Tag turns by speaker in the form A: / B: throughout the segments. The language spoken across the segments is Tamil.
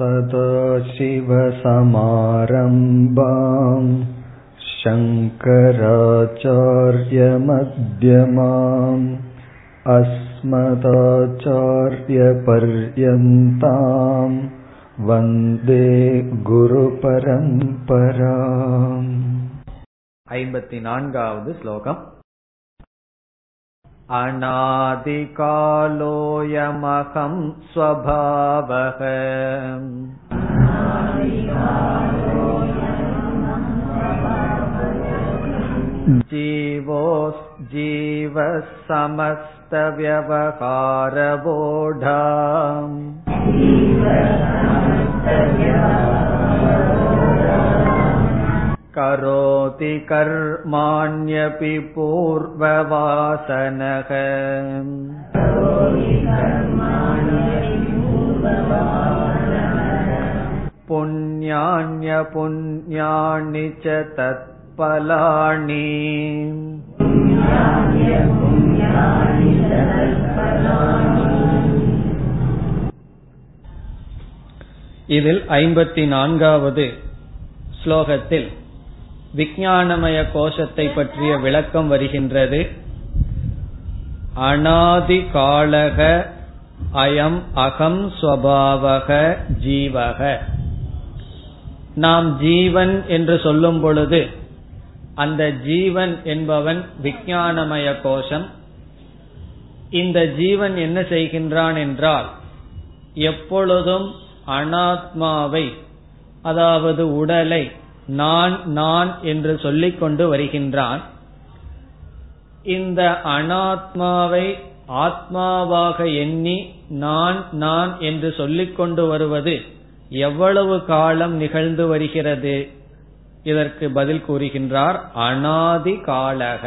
A: सदाशिवसमारम्भाम् शङ्कराचार्यमध्यमाम् अस्मदाचार्यपर्यन्ताम् वन्दे गुरुपरम्पराम्
B: ऐम्पति नान्गावद् श्लोकम् अनादिकालोऽयमहं स्वभावः जीवोऽजीवः समस्तव्यवहारवोढा करोति कर्माण्यपि पूर्ववासनः पुण्यान्यपुण्यानि च तत्फलानि இதில் ஐம்பத்தி நான்காவது ஸ்லோகத்தில் விஞ்ஞானமய கோஷத்தை பற்றிய விளக்கம் வருகின்றது. அனாதி காலக அயம் அகம் ஸ்வபாவக ஜீவக. நாம் ஜீவன் என்று சொல்லும் பொழுது அந்த ஜீவன் என்பவன் விஞ்ஞானமய கோஷம். இந்த ஜீவன் என்ன செய்கின்றான் என்றால் எப்பொழுதும் அனாத்மாவை அதாவது உடலை நான் நான் என்று சொல்லிக் கொண்டு வருகின்றான். இந்த அனாத்மாவை ஆத்மாவாக எண்ணி நான் நான் என்று சொல்லிக் கொண்டு வருவது எவ்வளவு காலம் நிகழ்ந்து வருகிறது? இதற்கு பதில் கூறுகின்றார் அனாதி காலக.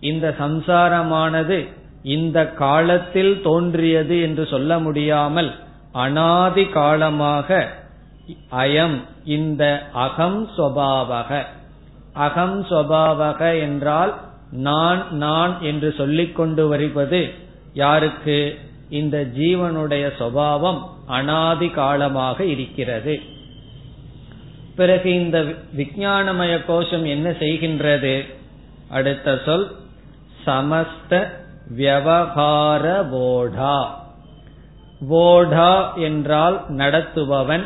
B: இந்த சம்சாரமானது இந்த காலத்தில் தோன்றியது என்று சொல்ல முடியாமல் அனாதி காலமாக அயம் இந்த அகம் சொபாவக. அகம் சொபாவக என்றால் நான் நான் என்று சொல்லிக் கொண்டு வருவது யாருக்கு? இந்த ஜீவனுடைய சுவாவம் அனாதி காலமாக இருக்கிறது. பிறகு இந்த விஞ்ஞானமய கோஷம் என்ன செய்கின்றது? அடுத்த சொல் சமஸ்த வியவகார வோடா ஓடா என்றால் நடத்துபவன்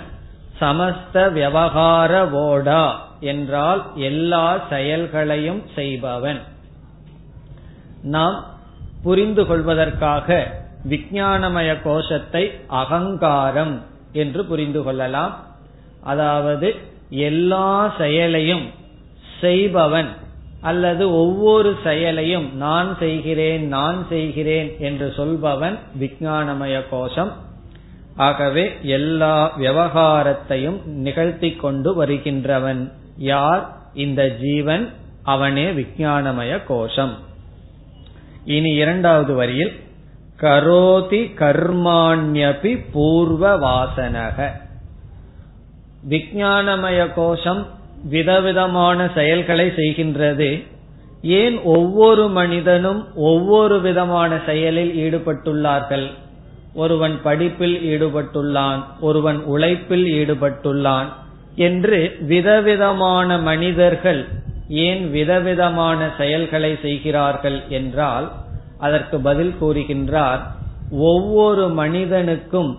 B: சமஸ்த விவகார ஓடா என்றால் எல்லா செயல்களையும் செய்பவன். நாம் புரிந்து கொள்வதற்காக விஞ்ஞானமய கோஷத்தை அகங்காரம் என்று புரிந்து கொள்ளலாம். அதாவது எல்லா செயலையும் செய்பவன் அல்லது ஒவ்வொரு செயலையும் நான் செய்கிறேன் நான் செய்கிறேன் என்று சொல்பவன் விஞ்ஞானமய கோஷம் ஆகவே எல்லா விவகாரத்தையும் நிகழ்த்தி கொண்டு வருகின்றவன் யார்? இந்த ஜீவன் அவனே விஞ்ஞானமய கோஷம். இனி இரண்டாவது வரியில் கரோதி கர்மாண்யபி பூர்வ வாசனக விஞ்ஞானமய கோஷம் விதவிதமான செயல்களை செய்கின்றது. ஏன் ஒவ்வொரு மனிதனும் ஒவ்வொரு விதமான செயலில் ஈடுபட்டுள்ளார்கள்? ஒருவன் படிப்பில் ஈடுபட்டுள்ளான் ஒருவன் உழைப்பில் ஈடுபட்டுள்ளான் என்று விதவிதமான மனிதர்கள் ஏன் விதவிதமான செயல்களை செய்கிறார்கள் என்றால் அதற்கு பதில் கூறுகின்றார் ஒவ்வொரு மனிதனுக்கும்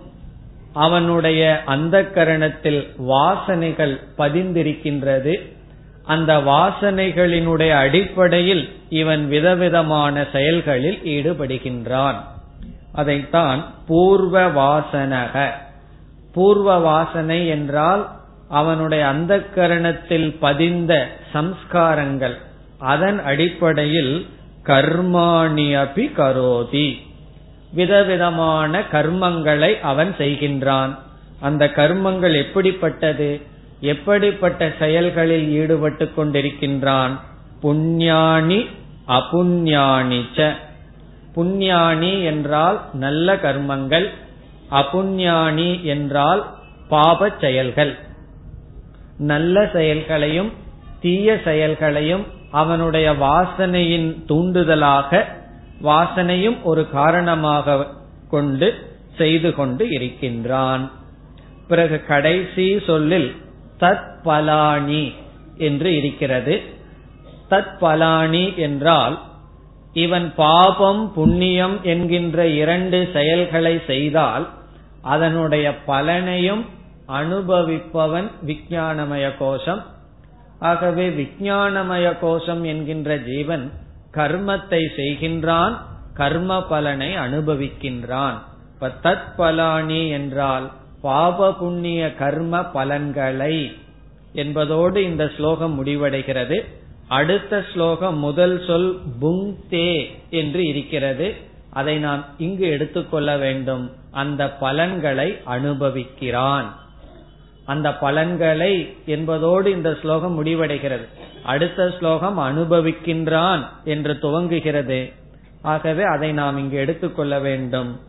B: அவனுடைய அந்த கரணத்தில் வாசனைகள் பதிந்திருக்கின்றது. அந்த வாசனைகளினுடைய அடிப்படையில் இவன் விதவிதமான செயல்களில் ஈடுபடுகின்றான். அதைத்தான் பூர்வ வாசனக பூர்வ வாசனை என்றால் அவனுடைய அந்த கரணத்தில் பதிந்த சம்ஸ்காரங்கள். அதன் அடிப்படையில் கர்மாணி அபி கரோதி. விதவிதமான கர்மங்களை அவன் செய்கின்றான். அந்த கர்மங்கள் எப்படிப்பட்டது? எப்படிப்பட்ட செயல்களில் ஈடுபட்டு கொண்டிருக்கின்றான்? புண்ணியாணி அபுண்ணியாணிச்ச. புண்ணியாணி என்றால் நல்ல கர்மங்கள் அபுண்ணியாணி என்றால் பாப செயல்கள். நல்ல செயல்களையும் தீய செயல்களையும் அவனுடைய வாசனையின் தூண்டுதலாக வாசனையும் ஒரு காரணமாக கொண்டு செய்து கொண்டு இருக்கின்றான். பிறகு கடைசி சொல்லில் தத் பலானி என்று இருக்கிறது. தத் பலானி என்றால் இவன் பாபம் புண்ணியம் என்கின்ற இரண்டு செயல்களை செய்தால் அதனுடைய பலனையும் அனுபவிப்பவன் விஞ்ஞானமய கோஷம். ஆகவே விஞ்ஞானமய கோஷம் என்கின்ற ஜீவன் கர்மத்தை செய்கின்றான் கர்ம பலனை அனுபவிக்கின்றான். தத் பலானி என்றால் பாப புண்ணிய கர்ம பலன்களை என்பதோடு இந்த ஸ்லோகம் முடிவடைகிறது. அடுத்த ஸ்லோகம் முதல் சொல் புங்தே என்று இருக்கிறது. அதை நாம் இங்கு எடுத்துக்கொள்ள வேண்டும். அந்த பலன்களை அனுபவிக்கிறான். அந்த பலன்களை என்பதோடு இந்த ஸ்லோகம் முடிவடைகிறது. அடுத்த ஸ்லோகம் அனுபவிக்கின்றான் என்று துவங்குகிறது. ஆகவே அதை நாம் இங்கு எடுத்துக்கொள்ள வேண்டும்.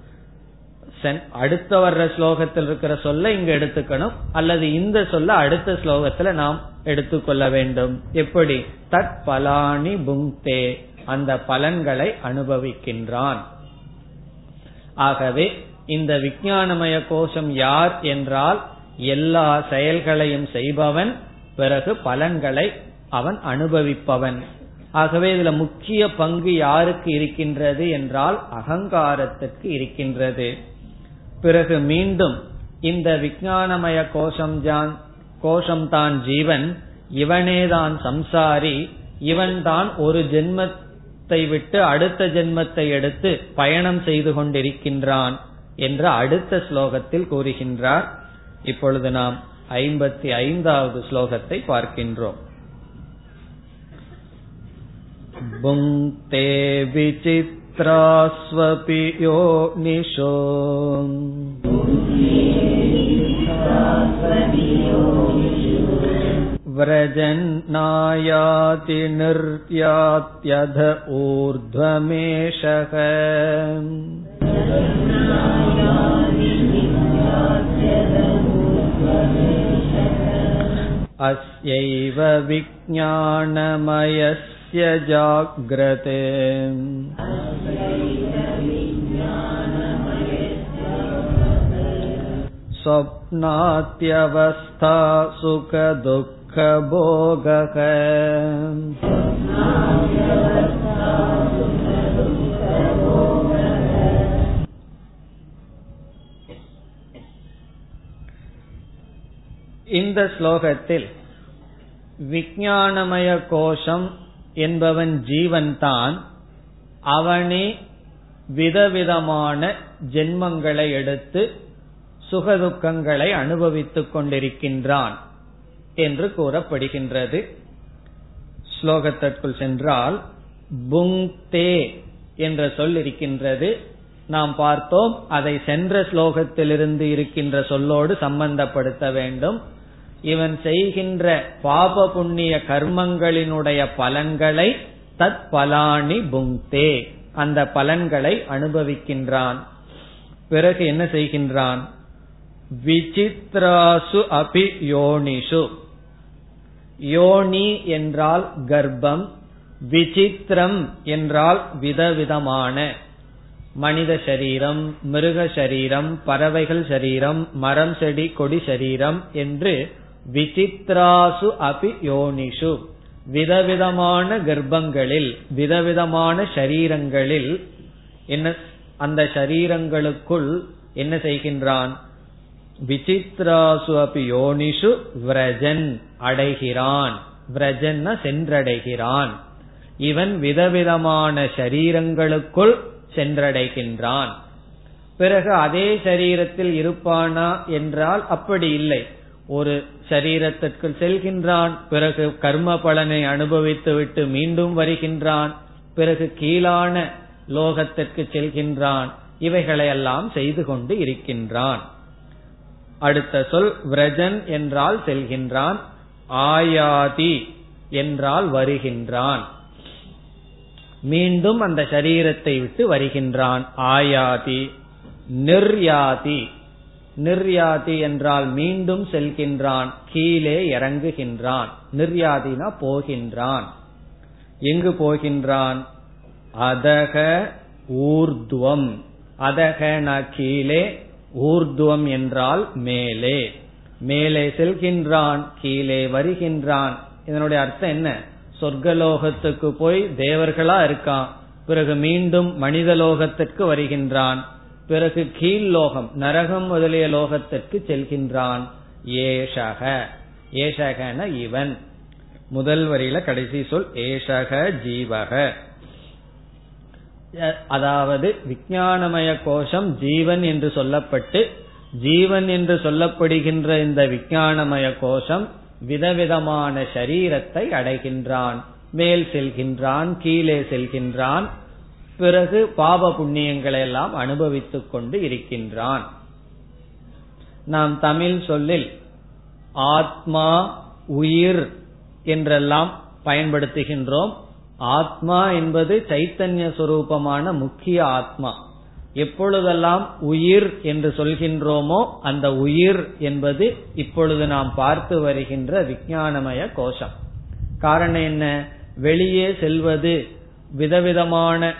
B: அடுத்த வர்ற ஸ்லோகத்தில் இருக்கிற சொல்ல இங்கு எடுத்துக்கணும். அல்லது இந்த சொல்ல அடுத்த ஸ்லோகத்துல நாம் எடுத்துக்கொள்ள வேண்டும். எப்படி? தத் பலானி புங்தே அந்த பலன்களை அனுபவிக்கின்றான். ஆகவே இந்த விஞ்ஞானமய கோஷம் யார் என்றால் எல்லா செயல்களையும் செய்பவன் பிறகு பலன்களை அவன் அனுபவிப்பவன். ஆகவே இதுல முக்கிய பங்கு யாருக்கு இருக்கின்றது என்றால் அகங்காரத்திற்கு இருக்கின்றது. பிறகு மீண்டும் இந்த விஞ்ஞானமய கோஷம்தான் கோஷம்தான் ஜீவன் இவனேதான் சம்சாரி இவன்தான் ஒரு ஜென்மத்தை விட்டு அடுத்த ஜென்மத்தை எடுத்து பயணம் செய்து கொண்டிருக்கின்றான் என்று அடுத்த ஸ்லோகத்தில் கூறுகின்றார் இப்பொழுது நாம் ஐம்பத்தி ஐந்தாவது ஸ்லோகத்தை பார்க்கின்றோம் புங்தே विचित्रास्वपि यो निशो व्रजन्नायाति निर्यात्यध ऊर्ध्वमेषः अस्यैव विज्ञानमयस्य जाग्रते स्वप्नात्यवस्था सुखदुःखभोगः இந்த ஸ்லோகத்தில் விஞ்ஞானமய கோஷம் என்பவன் ஜீவன்தான் அவனே விதவிதமான ஜென்மங்களை எடுத்து சுகதுக்கங்களை அனுபவித்துக் கொண்டிருக்கின்றான் என்று கூறப்படுகின்றது. ஸ்லோகத்திற்குள் சென்றால் புங்தே என்ற சொல் இருக்கின்றது. நாம் பார்த்தோம் அதை சென்ற ஸ்லோகத்திலிருந்து இருக்கின்ற சொல்லோடு சம்பந்தப்படுத்த வேண்டும். இவன் செய்கின்ற பாப புண்ணிய கர்மங்களினுடைய பலன்களை தத் பலானி புங்தே அந்த பலன்களை அனுபவிக்கின்றான். பிறகு என்ன செய்கின்றான்? விசித்ராசு அபி யோனிஷு. யோனி என்றால் கர்ப்பம் விசித்திரம் என்றால் விதவிதமான. மனித சரீரம் மிருக சரீரம் பறவைகள் சரீரம் மரம் செடி கொடி சரீரம் என்று விசித்ராசு அபி யோனிஷு. விதவிதமான கர்ப்பங்களில் விதவிதமான சரீரங்களில் என்ன அந்த சரீரங்களுக்குள் என்ன செய்கின்றான்? விசித்ராசு அபி யோனிஷு விரஜன் அடைகிறான். விரஜன் சென்றடைகிறான். இவன் விதவிதமான சரீரங்களுக்குள் சென்றடைகின்றான். பிறகு அதே சரீரத்தில் இருப்பானா என்றால் அப்படி இல்லை. ஒரு சரீரத்திற்கு செல்கின்றான் பிறகு கர்ம பலனை அனுபவித்து விட்டு மீண்டும் வருகின்றான் பிறகு கீழான லோகத்திற்கு செல்கின்றான் இவைகளையெல்லாம் செய்து கொண்டு இருக்கின்றான். அடுத்த சொல் விரஜன் என்றால் செல்கின்றான் ஆயாதி என்றால் வருகின்றான். மீண்டும் அந்த சரீரத்தை விட்டு வருகின்றான் ஆயாதி நிர்யாதி. நிர்யாதி என்றால் மீண்டும் செல்கின்றான் கீழே இறங்குகின்றான். நிர்யாதினா போகின்றான். எங்கு போகின்றான்? அதக ஊர்துவம். அதகன கீழே ஊர்துவம் என்றால் மேலே. மேலே செல்கின்றான் கீழே வருகின்றான். இதனுடைய அர்த்தம் என்ன? சொர்க்கலோகத்துக்கு போய் தேவர்களா இருக்கான். பிறகு மீண்டும் மனித லோகத்திற்கு வருகின்றான். பிறகு கீழ் லோகம் நரகம் முதலிய லோகத்திற்கு செல்கின்றான். ஏஷக. ஏஷகன இவன். முதல் வரியில கடைசி சொல் ஏஷக ஜீவக. அதாவது விஞ்ஞானமய கோஷம் ஜீவன் என்று சொல்லப்பட்டு ஜீவன் என்று சொல்லப்படுகின்ற இந்த விஞ்ஞானமய கோஷம் விதவிதமான சரீரத்தை அடைகின்றான். மேல் செல்கின்றான் கீழே செல்கின்றான். பிறகு பாவ புண்ணியங்களை எல்லாம் அனுபவித்துக் கொண்டு இருக்கின்றான். நாம் தமிழ் சொல்லில் ஆத்மா உயிர் என்றெல்லாம் பயன்படுத்துகின்றோம். ஆத்மா என்பது சைத்தன்ய சுரூபமான முக்கிய ஆத்மா. எப்பொழுதெல்லாம் உயிர் என்று சொல்கின்றோமோ அந்த உயிர் என்பது இப்பொழுது நாம் பார்த்து வருகின்ற விஜயானமய கோஷம். காரணம் என்ன? வெளியே செல்வது விதவிதமான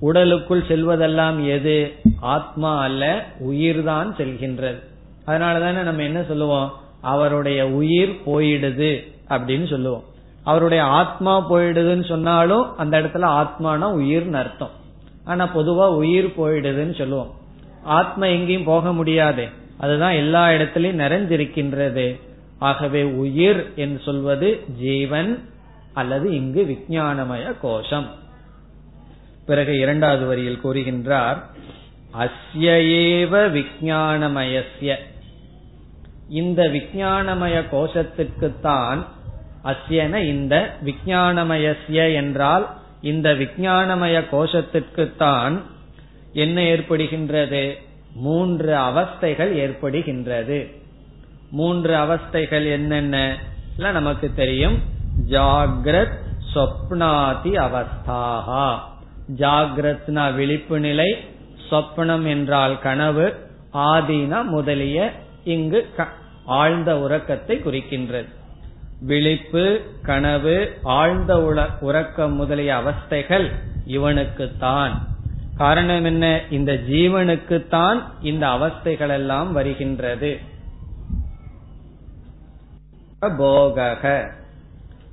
B: உடலுக்குள் செல்வதெல்லாம் எது? ஆத்மா அல்ல உயிர்தான் செல்கின்றது. அதனாலதானே நம்ம என்ன சொல்லுவோம்? அவருடைய உயிர் போயிடுது அப்படின்னு சொல்லுவோம். அவருடைய ஆத்மா போயிடுதுன்னு சொன்னாலும் அந்த இடத்துல ஆத்மானா உயிர்னு அர்த்தம். ஆனா பொதுவா உயிர் போயிடுதுன்னு சொல்லுவோம். ஆத்மா எங்கேயும் போக முடியாது. அதுதான் எல்லா இடத்திலையும் நிறைஞ்சிருக்கின்றது. ஆகவே உயிர் என்று சொல்வது ஜீவன் அல்லது இங்கு விஞ்ஞானமய கோஷம். பிறகு இரண்டாவது வரியில் கூறுகின்றார் அஸ்யேவ விஜயானமயசிய இந்த விஜயானமய கோஷத்துக்குத்தான் அஸ்யன இந்த விஜயானமயசிய என்றால் இந்த விஞ்ஞானமய கோஷத்திற்குத்தான் என்ன ஏற்படுகின்றது? மூன்று அவஸ்தைகள் ஏற்படுகின்றது. மூன்று அவஸ்தைகள் என்னென்ன? நமக்கு தெரியும். ஜாகிரத் சொப்னாதி அவஸ்தாகா ஜாகிரத்னா விழிப்பு நிலை சொப்னம் என்றால் கனவு ஆதீனா முதலிய இங்கு ஆழ்ந்த உறக்கத்தை குறிக்கின்றது. விழிப்பு கனவு ஆழ்ந்த உறக்கம் முதலிய அவஸ்தைகள் இவனுக்குத்தான். காரணம் என்ன? இந்த ஜீவனுக்குத்தான் இந்த அவஸ்தைகள் எல்லாம் வருகின்றது. போகக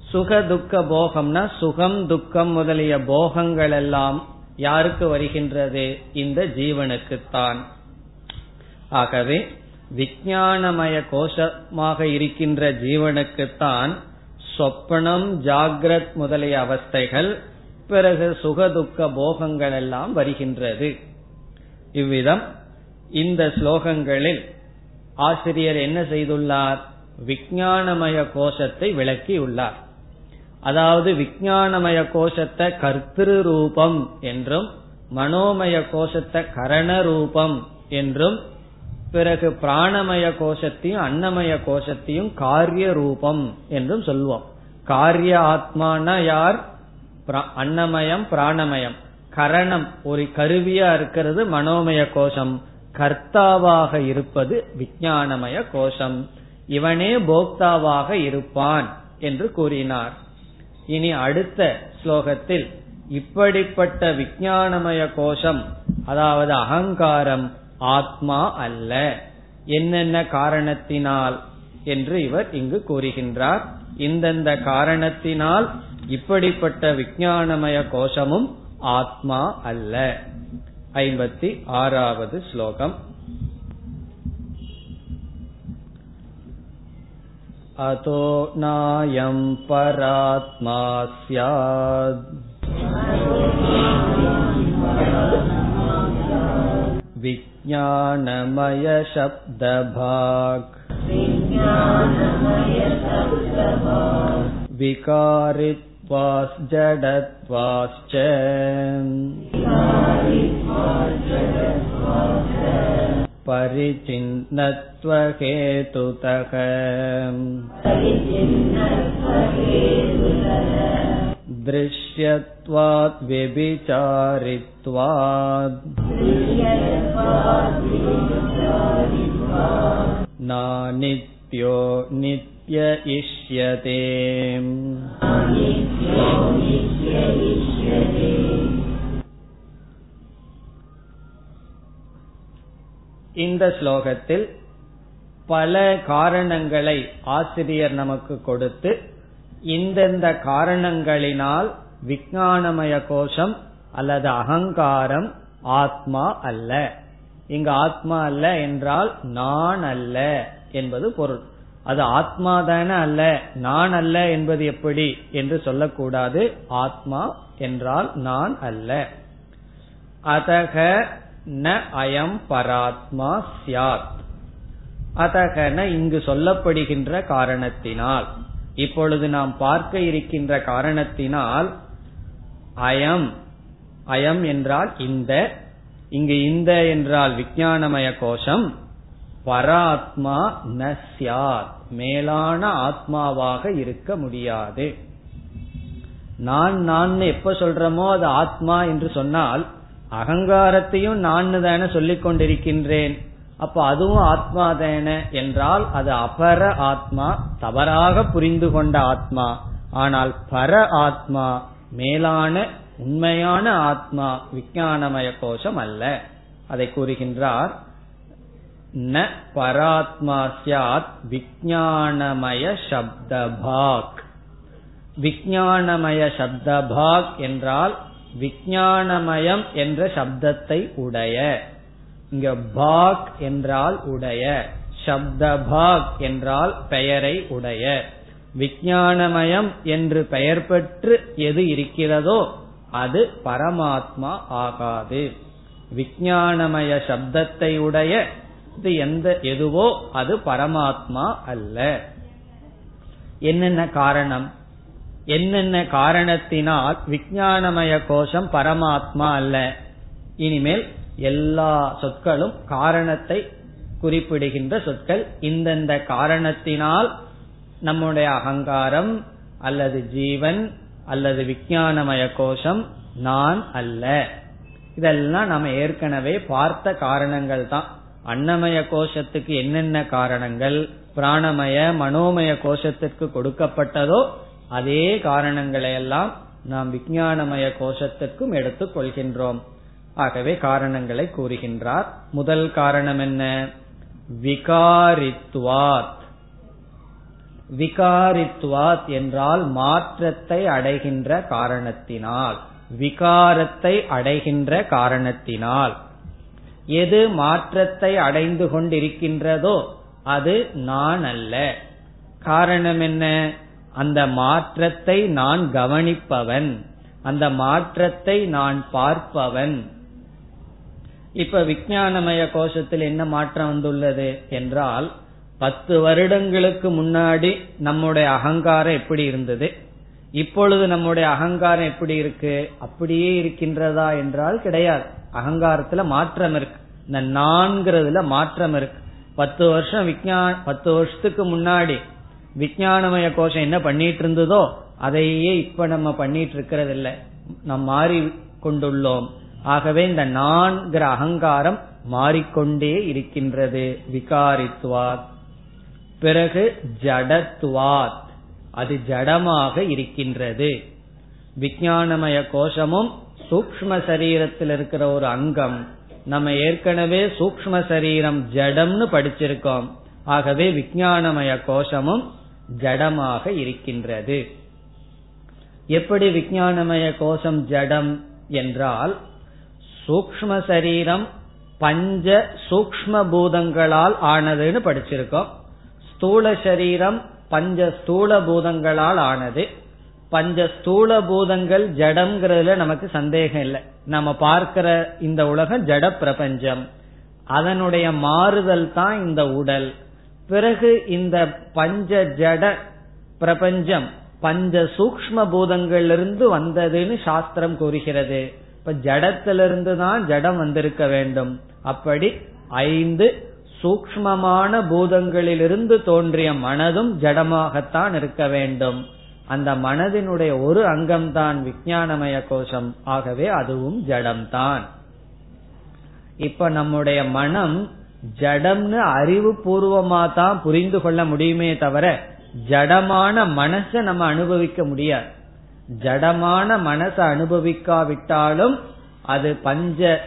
B: சுக துக்க போகம்னா சுகம் துக்கம் முதலிய போகங்கள் எல்லாம் யாருக்கு வருகின்றது? இந்த ஜீவனுக்குத்தான். ஆகவே விஞ்ஞானமய கோஷமாக இருக்கின்ற ஜீவனுக்குத்தான் சொப்பனம் ஜாகிரத் முதலிய அவஸ்தைகள் பிறகு சுகதுக்க போகங்கள் எல்லாம் வருகின்றது. இவ்விதம் இந்த ஸ்லோகங்களில் ஆசிரியர் என்ன செய்துள்ளார்? விஞ்ஞானமய கோஷத்தை விளக்கியுள்ளார். அதாவது விஞ்ஞானமய கோஷத்தை கர்த்திரு ரூபம் என்றும் மனோமய கோஷத்தை கரண ரூபம் என்றும் பிறகு பிராணமய கோஷத்தையும் அன்னமய கோஷத்தையும் காரிய ரூபம் என்றும் சொல்லுவோம் காரிய ஆத்மானா யார்? அன்னமயம் பிராணமயம். கரணம் ஒரு கருவியா இருக்கிறது மனோமய கோஷம். கர்த்தாவாக இருப்பது விஜயானமய கோஷம். இவனே போக்தாவாக இருப்பான் என்று கூறினார். இனி அடுத்த ஸ்லோகத்தில் இப்படிப்பட்ட விஜயானமய கோஷம் அதாவது அகங்காரம் ஆத்மா அல்ல என்னென்ன காரணத்தினால் என்று இவர் இங்கு கூறுகின்றார் இந்தந்த காரணத்தினால் இப்படிப்பட்ட விஞ்ஞானமய கோஷமும் ஆத்மா அல்ல ஐம்பத்தி ஆறாவது ஸ்லோகம் अतो नायं परात्मा स्यात् विज्ञानमयशब्दभाक् विकारित्वाश्जडत्वाश्च परिचिन्नत्वहेतुतः दृश्यत्वात् व्यभिचारित्वात् नानित्यो नित्य इष्यते இந்த ஸ்லோகத்தில் பல காரணங்களை ஆசிரியர் நமக்கு கொடுத்து இந்தந்த காரணங்களினால் விஞ்ஞானமய கோஷம் அல்லது அகங்காரம் ஆத்மா அல்ல. இங்கு ஆத்மா அல்ல என்றால் நான் அல்ல என்பது பொருள். அது ஆத்மா தானே அல்ல நான் அல்ல என்பது எப்படி என்று சொல்லக்கூடாது. ஆத்மா என்றால் நான் அல்ல. அதக ந அயம் பராத்மா சியாத் அதகன இங்கு சொல்லப்படுகின்ற காரணத்தினால் இப்பொழுது நாம் பார்க்க இருக்கின்ற காரணத்தினால் அயம். அயம் என்றால் இந்த. இங்கு இந்த என்றால் விஜயானமய கோஷம். பராத்மா ந சியாத் மேலான ஆத்மாவாக இருக்க முடியாது. நான் நான் எப்ப சொல்றமோ அது ஆத்மா என்று சொன்னால் அகங்காரத்தையும் நான் தானே சொல்லிக் கொண்டிருக்கின்றேன். அப்ப அதுவும் ஆத்மா தான என்றால் அது அபர ஆத்மா தவறாக புரிந்து கொண்ட ஆத்மா. ஆனால் பர ஆத்மா மேலான உண்மையான ஆத்மா விஞ்ஞானமய கோஷம் அல்ல. அதை கூறுகின்றார் ந பராத்மா சியாத் விஜயானமய சப்தபாக். விஜயானமய சப்தபாக் என்றால் விஜயானமயம் என்ற சப்தத்தை உடைய. இங்க பாக் என்றால் உடைய. சப்தபாக் என்றால் பெயரை உடைய. விஜயானமயம் என்று பெயர் பெற்று எது இருக்கிறதோ அது பரமாத்மா ஆகாது. விஜயானமய சப்தத்தை உடைய இது எந்த எதுவோ அது பரமாத்மா அல்ல. என்னென்ன காரணம்? என்னென்ன காரணத்தினால் விஜயானமய கோஷம் பரமாத்மா அல்ல? இனிமேல் எல்லா சொற்களும் காரணத்தை குறிப்பிடுகின்ற சொற்கள் இந்தந்த காரணத்தினால் நம்முடைய அகங்காரம் அல்லது ஜீவன் அல்லது விஜயானமய கோஷம் நான் அல்ல. இதெல்லாம் நம்ம ஏற்கனவே பார்த்த காரணங்கள் தான். அன்னமய கோஷத்துக்கு என்னென்ன காரணங்கள் பிராணமய மனோமய கோஷத்திற்கு கொடுக்கப்பட்டதோ அதே காரணங்களை எல்லாம் நாம் விஜயானமய கோஷத்துக்கும் எடுத்துக் கொள்கின்றோம். ஆகவே காரணங்களை கூறுகின்றார். முதல் காரணம் என்ன? விகாரித்துவார் விகாரித்துவாத் என்றால் மாற்றத்தை அடைகின்ற காரணத்தினால். விகாரத்தை அடைகின்ற காரணத்தினால். எது மாற்றத்தை அடைந்து கொண்டிருக்கின்றதோ அது நான் அல்ல. காரணம் என்ன? அந்த மாற்றத்தை நான் கவனிப்பவன். அந்த மாற்றத்தை நான் பார்ப்பவன். இப்ப விஞ்ஞானமய கோஷத்தில் என்ன மாற்றம் வந்துள்ளது என்றால் பத்து வருடங்களுக்கு முன்னாடி நம்முடைய அகங்காரம் எப்படி இருந்தது? இப்பொழுது நம்முடைய அகங்காரம் எப்படி இருக்கு? அப்படியே இருக்கின்றதா என்றால் கிடையாது. அகங்காரத்துல மாற்றம் இருக்கு. இந்த நான்கிறதுல மாற்றம் இருக்கு. பத்து வருஷம் விஞ்ஞான பத்து வருஷத்துக்கு முன்னாடி விஞ்ஞானமய கோஷம் என்ன பண்ணிட்டு இருந்ததோ அதையே இப்ப நம்ம பண்ணிட்டு இருக்கிறது இல்லை நாம் மாறி கொண்டுள்ளோம் ஆகவே இந்த நான்கிற அகங்காரம் மாறிக்கொண்டே இருக்கின்றது. விகாரித்துவாத் பிறகு ஜடத்வாத். அது ஜடமாக இருக்கின்றது. விஞ்ஞானமய கோஷமும் சூக்ம சரீரத்தில் இருக்கிற ஒரு அங்கம். நம்ம ஏற்கனவே சூக்ம சரீரம் ஜடம்னு படிச்சிருக்கோம். ஆகவே விஞ்ஞானமய கோஷமும் ஜடமாக இருக்கின்றது. எப்படி விஞ்ஞானமய கோஷம் ஜடம் என்றால் சூக்ம சரீரம் பஞ்ச சூக்ம பூதங்களால் ஆனதுன்னு படிச்சிருக்கோம். ஸ்தூல சரீரம் பஞ்ச ஸ்தூல பூதங்களால் ஆனது. பஞ்ச ஸ்தூல பூதங்கள் ஜடம்ங்கிறதுல நமக்கு சந்தேகம் இல்லை. நம்ம பார்க்கிற இந்த உலகம் ஜட பிரபஞ்சம். அதனுடைய மாறுதல் தான் இந்த உடல். பிறகு இந்த பஞ்ச ஜட பிரபஞ்சம் பஞ்ச சூக்ம பூதங்களிலிருந்து வந்ததுன்னு சாஸ்திரம் கூறுகிறது. இப்ப ஜடத்திலிருந்து தான் ஜடம் வந்திருக்க வேண்டும். அப்படி ஐந்து சூக்மமான பூதங்களிலிருந்து தோன்றிய மனதும் ஜடமாகத்தான் இருக்க வேண்டும். அந்த மனதினுடைய ஒரு அங்கம்தான் விஞ்ஞானமய கோஷம். ஆகவே அதுவும் ஜடம்தான். இப்ப நம்முடைய மனம் ஜடம்னு அறிவு பூர்வமா தான் புரிந்து கொள்ள முடியுமே தவிர ஜடமான மனசை நம்ம அனுபவிக்க முடியாது. ஜடமான மனசை அனுபவிக்காவிட்டாலும் அது பஞ்ச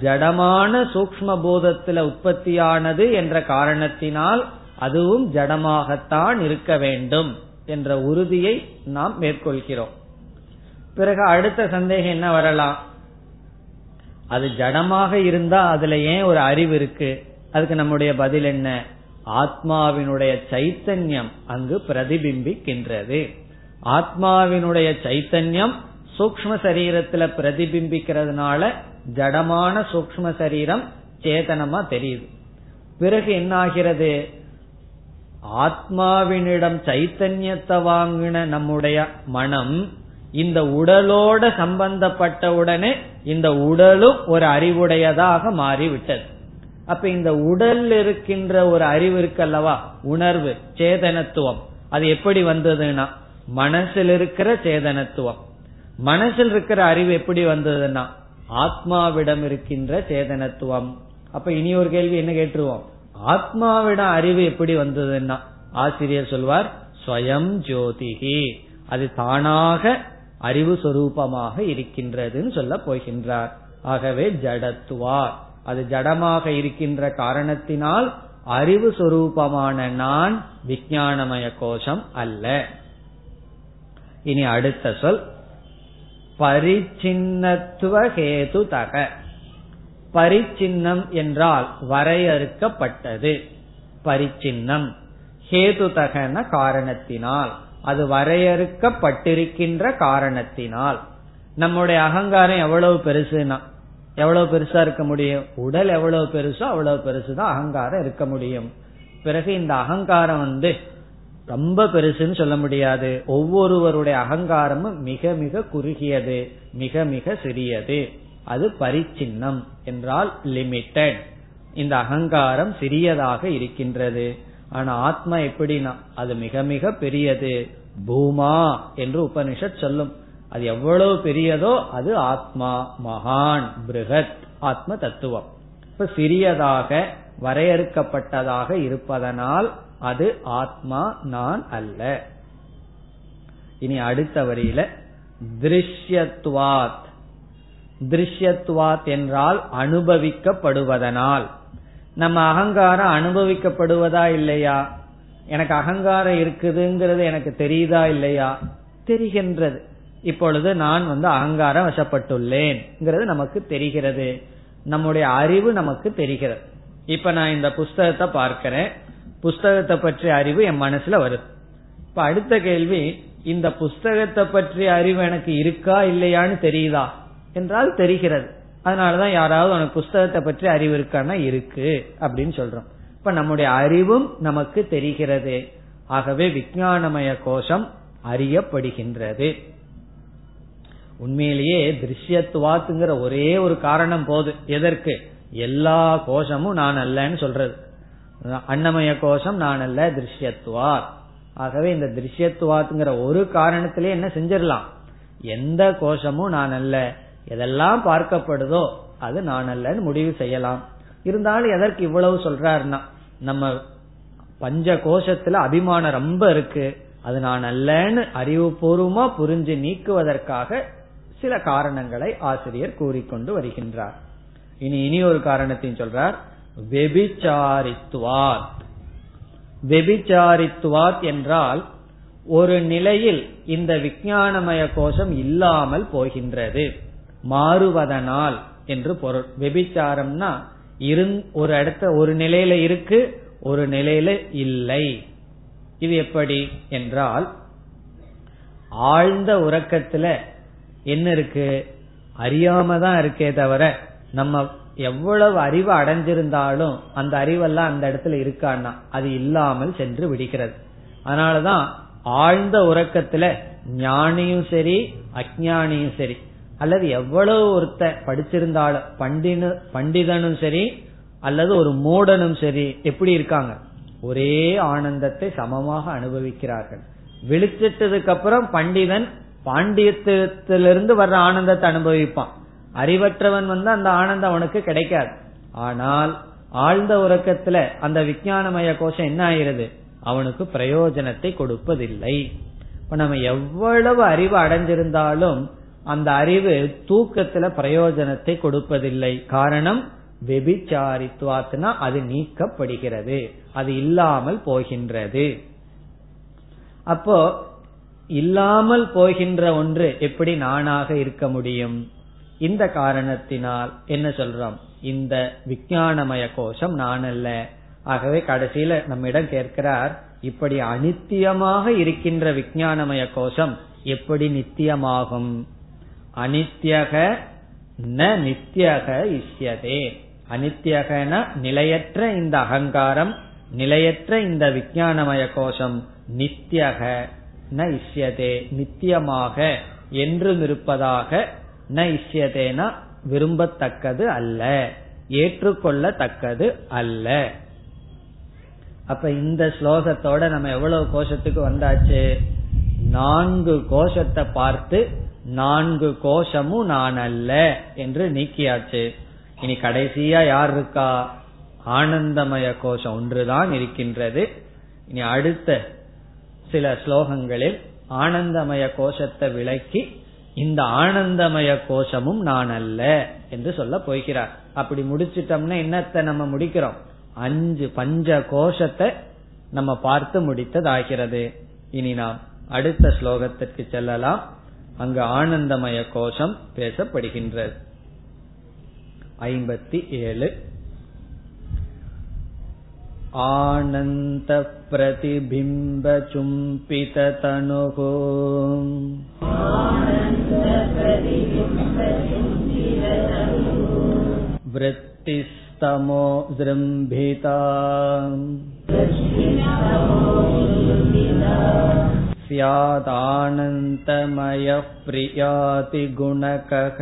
B: ஜடமான சூக்ம போதத்துல உற்பத்தியானது என்ற காரணத்தினால் அதுவும் ஜடமாகத்தான் இருக்க வேண்டும் என்ற உறுதியை நாம் மேற்கொள்கிறோம். பிறகு அடுத்த சந்தேகம் என்ன வரலாம்? அது ஜடமாக இருந்தா அதுல ஏன் ஒரு அறிவு இருக்கு? அதுக்கு நம்முடைய பதில் என்ன? ஆத்மாவினுடைய சைத்தன்யம் அங்கு பிரதிபிம்பிக்கின்றது. ஆத்மாவினுடைய சைத்தன்யம் சூக்ம சரீரத்துல பிரதிபிம்பிக்கிறதுனால ஜடமான சூக்ம சரீரம் சேதனமா தெரியுது. பிறகு என்ன ஆகிறது ஆத்மாவினிடம் சைத்தன்யத்தை வாங்கின நம்முடைய மனம் இந்த உடலோட சம்பந்தப்பட்ட உடனே இந்த உடலும் ஒரு அறிவுடையதாக மாறிவிட்டது. அப்ப இந்த உடல் இருக்கின்ற ஒரு அறிவு இருக்கல்லவா? உணர்வு சேதனத்துவம். அது எப்படி வந்ததுன்னா மனசில் இருக்கிற சேதனத்துவம். மனசில் இருக்கிற அறிவு எப்படி வந்ததுன்னா ஆத்மாவிடம் இருக்கின்ற சேதனத்துவம். அப்ப இனி ஒரு கேள்வி என்ன கேட்டுருவோம்? ஆத்மாவிடம் அறிவு எப்படி வந்ததுன்னா ஆசிரியர் சொல்வார் ஸ்வயம் ஜோதிகி அது தானாக அறிவு சொரூபமாக இருக்கின்றதுன்னு சொல்ல போகின்றார். ஆகவே ஜடத்துவார் அது ஜடமாக இருக்கின்ற காரணத்தினால் அறிவு சொரூபமான நான் விஜயானமய கோஷம் அல்ல. இனி அடுத்த சொல் பரிச்சின்னத்துவ ஹேது தக பரிச்சின்னம் என்றால் வரையறுக்கப்பட்டது. பரிச்சின்னம். ஹேதுதகன காரணத்தினால். அது வரையறுக்கப்பட்டிருக்கின்ற காரணத்தினால். நம்முடைய அகங்காரம் எவ்வளவு பெருசுனா எவ்வளவு பெருசா இருக்க முடியும்? உடல் எவ்வளவு பெருசோ அவ்வளவு பெருசுதான் அகங்காரம் இருக்க முடியும். பிறகு இந்த அகங்காரம் வந்து ரொம்ப பெருசுன்னு சொல்ல முடியாது. ஒவ்வொருவருடைய அகங்காரமும் மிக மிக குறுகியது மிக மிக சிறியது. அது பரிச்சின்னம் என்றால் லிமிட்டெட் இந்த அகங்காரம் சிறியதாக இருக்கின்றது. ஆனா ஆத்மா எப்படின்னா அது மிக மிக பெரியது. பூமா என்று உபனிஷத் சொல்லும். அது எவ்வளவு பெரியதோ அது ஆத்மா மகான் பிருகத் ஆத்ம தத்துவம். இப்ப சிறியதாக வரையறுக்கப்பட்டதாக இருப்பதனால் அது ஆத்மா நான் அல்ல. இனி அடுத்த வரியில திருஷ்யத்வாத். திருஷ்யத்வாத் என்றால் அனுபவிக்கப்படுவதனால். நம்ம அகங்காரம் அனுபவிக்கப்படுவதா இல்லையா? எனக்கு அகங்காரம் இருக்குதுங்கிறது எனக்கு தெரியுதா இல்லையா? தெரிகின்றது. இப்பொழுது நான் வந்து அகங்காரம் வசப்பட்டுள்ளேன் நமக்கு தெரிகிறது. நம்முடைய அறிவு நமக்கு தெரிகிறது. இப்ப நான் இந்த புஸ்தகத்தை பார்க்கிறேன். புஸ்தகத்தை பற்றிய அறிவு என் மனசுல வருது. இப்ப அடுத்த கேள்வி இந்த புஸ்தகத்தை பற்றிய அறிவு எனக்கு இருக்கா இல்லையான்னு தெரியுதா? என்றால் தெரிகிறது. அதனாலதான் யாராவது உனக்கு புஸ்தகத்தை பற்றி அறிவு இருக்கான்னா இருக்கு அப்படின்னு சொல்றோம். இப்ப நம்முடைய அறிவும் நமக்கு தெரிகிறது. ஆகவே விஞ்ஞானமய கோஷம் அறியப்படுகின்றது. உண்மையிலேயே திருஷ்யத்துவாத்துங்கிற ஒரே ஒரு காரணம் போது. எதற்கு? எல்லா கோஷமும் நான் அல்லன்னு சொல்றது. அன்னமய கோஷம் நான் அல்ல திருஷ்யத்துவார். ஆகவே இந்த திருஷ்யத்துவாத்துங்கிற ஒரு காரணத்திலே என்ன செஞ்சிடலாம் எந்த கோஷமும் நான் அல்ல எதெல்லாம் பார்க்கப்படுதோ அது நான் அல்லன்னு முடிவு செய்யலாம். இருந்தாலும் எதற்கு இவ்வளவு சொல்றாருன்னா நம்ம பஞ்ச கோஷத்துல அபிமானம் ரொம்ப இருக்கு. அது நான் அல்லன்னு அறிவுபூர்வமா புரிஞ்சு நீக்குவதற்காக சில காரணங்களை ஆசிரியர் கூறிக்கொண்டு வருகின்றார். இனி இனி ஒரு காரணத்தையும் சொல்றார். வெபிச்சாரித்துவாத். வெபிச்சாரித்துவாத் என்றால் ஒரு நிலையில் இந்த விஞ்ஞானமய கோஷம் இல்லாமல் போகின்றது. மாறுவதனால் என்று பொருள். வெபிச்சாரம்னா ஒரு இடத்த ஒரு நிலையில இருக்கு ஒரு நிலையில இல்லை. இது எப்படி என்றால் ஆழ்ந்த உறக்கத்துல என்ன இருக்கு? அறியாம தான் இருக்கே தவிர நம்ம எவ்வளவு அறிவு அடைஞ்சிருந்தாலும் அந்த அறிவெல்லாம் அந்த இடத்துல இருக்கான்னா அது இல்லாமல் சென்று விடுகிறது. அதனாலதான் ஆழ்ந்த உறக்கத்துல ஞானியும் சரி அஜானியும் சரி அல்லது எவ்வளவு ஒருத்த படிச்சிருந்தாலும் பண்டினு பண்டிதனும் சரி அல்லது ஒரு மூடனும் சரி எப்படி இருக்காங்க? ஒரே ஆனந்தத்தை சமமாக அனுபவிக்கிறார்கள். விழிச்சிட்டதுக்கு அப்புறம் பண்டிதன் பாண்டியத்திலிருந்து வர்ற ஆனந்தத்தை அனுபவிப்பான். அறிவற்றவன் வந்து அந்த ஆனந்தம் அவனுக்கு கிடைக்காது. ஆனால் ஆழ்ந்த உறக்கத்துல அந்த விஞ்ஞானமய கோஷம் என்ன ஆயிருது அவனுக்கு பிரயோஜனத்தை கொடுப்பதில்லை. இப்ப நம்ம எவ்வளவு அறிவு அடைஞ்சிருந்தாலும் அந்த அறிவு தூக்கத்துல பிரயோஜனத்தை கொடுப்பதில்லை. காரணம் வெபிச்சாரித்துவாத்னா அது நீக்கப்படுகிறது. அது இல்லாமல் போகின்றது. அப்போ இல்லாமல் போகின்ற ஒன்று எப்படி நானாக இருக்க முடியும்? இந்த காரணத்தினால் என்ன சொல்றோம்? இந்த விஞ்ஞானமய கோஷம் நான் அல்ல. ஆகவே கடைசியில நம்மிடம் கேட்கிறார் இப்படி அனித்தியமாக இருக்கின்ற விஞ்ஞானமய கோஷம் எப்படி நித்தியமாகும்? அனித்யக ந நித்தியக இஷ்யதே. அனித்யகன நிலையற்ற இந்த அகங்காரம் நிலையற்ற இந்த விஞ்ஞானமய கோஷம் நித்தியக ந இஷ்யதே நித்தியமாக என்றும் இருப்பதாக ந இஷ்யதேனா விரும்பத்தக்கது அல்ல. ஏற்றுக்கொள்ளத்தக்கது அல்ல. அப்ப இந்த ஸ்லோகத்தோட நம்ம எவ்வளவு கோஷத்துக்கு வந்தாச்சு? நான்கு கோஷத்தை பார்த்து நான்கு கோஷமும் நான் அல்ல என்று நீக்கியாச்சு. இனி கடைசியா யார் இருக்கா? ஆனந்தமய கோஷம் ஒன்றுதான் இருக்கின்றது. இனி அடுத்த சில ஸ்லோகங்களில் ஆனந்தமய கோஷத்தை விளக்கி இந்த ஆனந்தமய கோஷமும் நான் அல்ல என்று சொல்ல போகிறார். அப்படி முடிச்சிட்டோம்னா என்னத்தை நம்ம முடிக்கிறோம்? அஞ்சு பஞ்ச கோஷத்தை நம்ம பார்த்து முடித்ததாகிறது. இனி நாம் அடுத்த ஸ்லோகத்திற்கு செல்லலாம். அங்கு ஆனந்தமய கோஷம் பேசப்படுகின்றது. ஐம்பத்தி ஏழு. आनन्दप्रतिबिम्बचुम्पिततनुः वृत्तिस्तमो जृम्भिता स्यादानन्तमयः प्रियातिगुणकः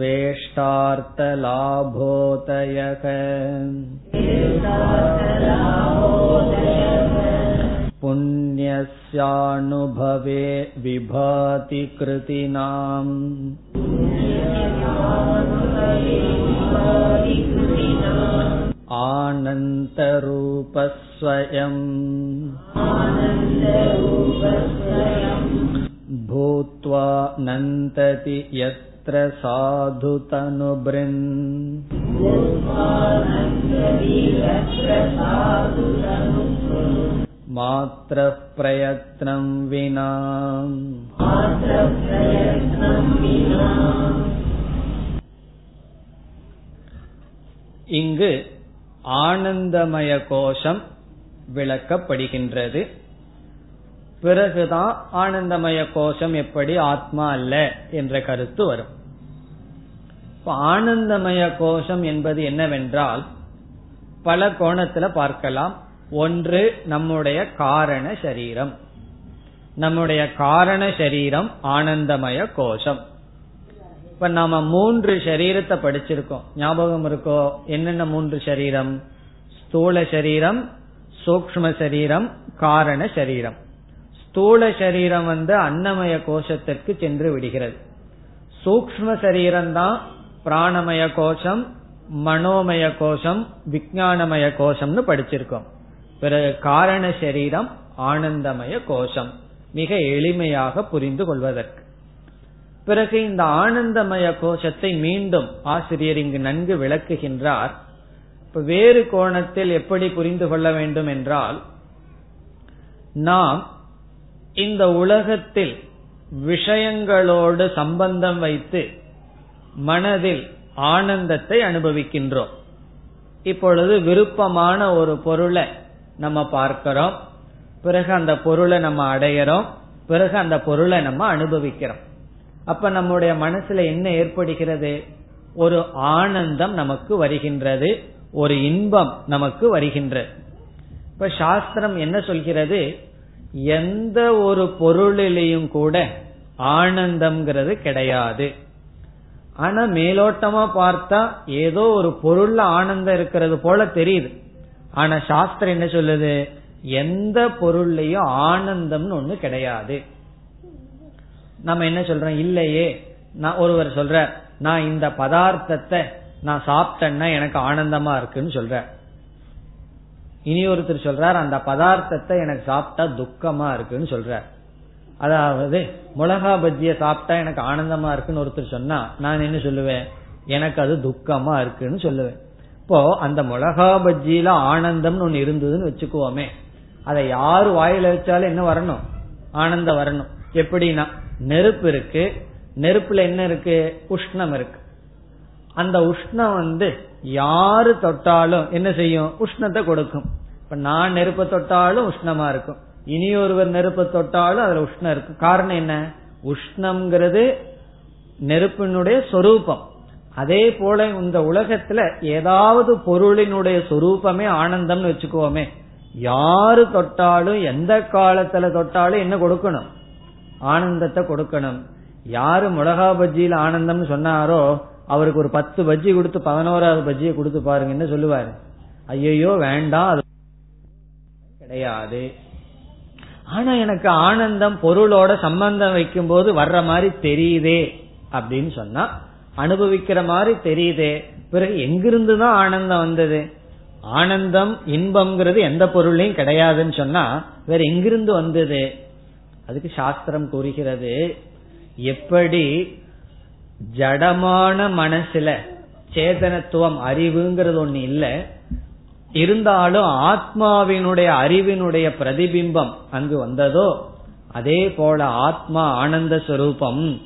B: स्वेष्टार्थलाभोदयः पुण्यस्यानुभवे विभाति कृतिनाम् आनन्तरूपस्वयम् भूत्वा नन्तति यत्र साधुतनुभृन् मात्रः प्रयत्नं विना இங்கு ஆனந்தமய கோஷம் விளக்கப்படுகின்றது பிறகுதான் ஆனந்தமய கோஷம் எப்படி ஆத்மா அல்ல என்ற கருத்து வரும். ஆனந்தமய கோஷம் என்பது என்னவென்றால் பல கோணத்துல பார்க்கலாம். ஒன்று நம்முடைய காரண சரீரம். நம்முடைய காரண சரீரம் ஆனந்தமய கோஷம். இப்ப நாம மூன்று சரீரத்தை படிச்சிருக்கோம். ஞாபகம் இருக்கோ? என்னென்ன மூன்று சரீரம்? ஸ்தூல சரீரம் சூக்ம சரீரம் காரண சரீரம். ஸ்தூல சரீரம் வந்து அன்னமய கோஷத்திற்கு சென்று விடுகிறது. சூக்ம சரீரம் தான் பிராணமய கோஷம் மனோமய கோஷம் விஜயானமய கோஷம்னு படிச்சிருக்கோம். பிறகு காரண சரீரம் ஆனந்தமய கோஷம் மிக எளிமையாக புரிந்து கொள்வதற்கு. பிறகு இந்த ஆனந்தமய கோஷத்தை மீண்டும் ஆசிரியர் இங்கு நன்கு விளக்குகின்றார். இப்ப வேறு கோணத்தில் எப்படி புரிந்து கொள்ள வேண்டும் என்றால் நாம் இந்த உலகத்தில் விஷயங்களோடு சம்பந்தம் வைத்து மனதில் ஆனந்தத்தை அனுபவிக்கின்றோம். இப்பொழுது விருப்பமான ஒரு பொருளை நம்ம பார்க்கிறோம். பிறகு அந்த பொருளை நம்ம அடையிறோம். பிறகு அந்த பொருளை நம்ம அனுபவிக்கிறோம். அப்ப நம்முடைய மனசுல என்ன ஏற்படுகிறது? ஒரு ஆனந்தம் நமக்கு வருகின்றது. ஒரு இன்பம் நமக்கு வருகின்றது. இப்ப சாஸ்திரம் என்ன சொல்கிறது? எந்த ஒரு பொருளிலையும் கூட ஆனந்தம்ங்கிறது கிடையாது. ஆனா மேலோட்டமா பார்த்தா ஏதோ ஒரு பொருள்ல ஆனந்தம் இருக்கிறது போல தெரியுது. ஆனா சாஸ்திரம் என்ன சொல்லுது? எந்த பொருள்லயும் ஆனந்தம்னு ஒண்ணு கிடையாது. நம்ம என்ன சொல்றோம்? இல்லையே. நான் ஒருவர் சொல்ற நான் இந்த பதார்த்தத்தை நான் சாப்பிட்டேன்னா எனக்கு ஆனந்தமா இருக்குன்னு சொல்ற இனி ஒருத்தர் சொல்றார் அந்த பதார்த்தத்தை எனக்கு சாப்பிட்டா துக்கமா இருக்குன்னு சொல்றார். அதாவது மிளகா பஜ்ஜிய சாப்பிட்டா எனக்கு ஆனந்தமா இருக்குன்னு ஒருத்தர் சொன்னா நான் என்ன சொல்லுவேன்? எனக்கு அது துக்கமா இருக்குன்னு சொல்லுவேன். இப்போ அந்த மிளகா பஜ்ஜியில ஆனந்தம்னு ஒன்னு இருந்ததுன்னு வச்சுக்குவோமே அதை யாரு வாயில வச்சாலும் என்ன வரணும்? ஆனந்தம் வரணும். எப்படின்னா நெருப்பு இருக்கு. நெருப்புல என்ன இருக்கு? உஷ்ணம் இருக்கு. அந்த உஷ்ணம் வந்து யாரு தொட்டாலும் என்ன செய்யும்? உஷ்ணத்தை கொடுக்கும். இப்ப நான் நெருப்பை தொட்டாலும் உஷ்ணமா இருக்கும். இனி ஒருவர் நெருப்பை தொட்டாலும் அதுல உஷ்ணம் இருக்கும். காரணம் என்ன? உஷ்ணம்ங்கிறது நெருப்பினுடைய சொரூபம். அதே போல இந்த உலகத்துல ஏதாவது பொருளினுடைய சொரூபமே ஆனந்தம்னு வச்சுக்கோமே. யாரு தொட்டாலும் எந்த காலத்துல தொட்டாலும் என்ன கொடுக்கணும்? ஆனந்தத்தை கொடுக்கணும். யாரு மிளகா பஜ்ஜியில ஆனந்தம்னு சொன்னாரோ அவருக்கு ஒரு பத்து பஜ்ஜி கொடுத்து பதினோராவது பஜ்ஜியை கொடுத்து பாருங்கன்னு சொல்லுவாரு? ஐயோ வேண்டாம் அது கிடையாது. ஆனா எனக்கு ஆனந்தம் பொருளோட சம்பந்தம் வைக்கும் போது வர்ற மாதிரி தெரியுதே அப்படின்னு சொன்னா அனுபவிக்கிற மாதிரி தெரியுதே. பிறகு எங்கிருந்து தான் ஆனந்தம் வந்தது? ஆனந்தம் இன்பம்ங்கிறது எந்த பொருளையும் கிடையாதுன்னு சொன்னா வேற எங்கிருந்து வந்தது? அதுக்கு சாஸ்திரம் கூறுகிறது எப்படி ஜடமான மனசுல சேதனத்துவம் அறிவுங்கிறது ஒண்ணு இல்ல. இருந்தாலும் ஆத்மாவினுடைய அறிவினுடைய பிரதிபிம்பம் அங்கு வந்ததோ அதே போல ஆத்மா ஆனந்த ஸ்வரூபம்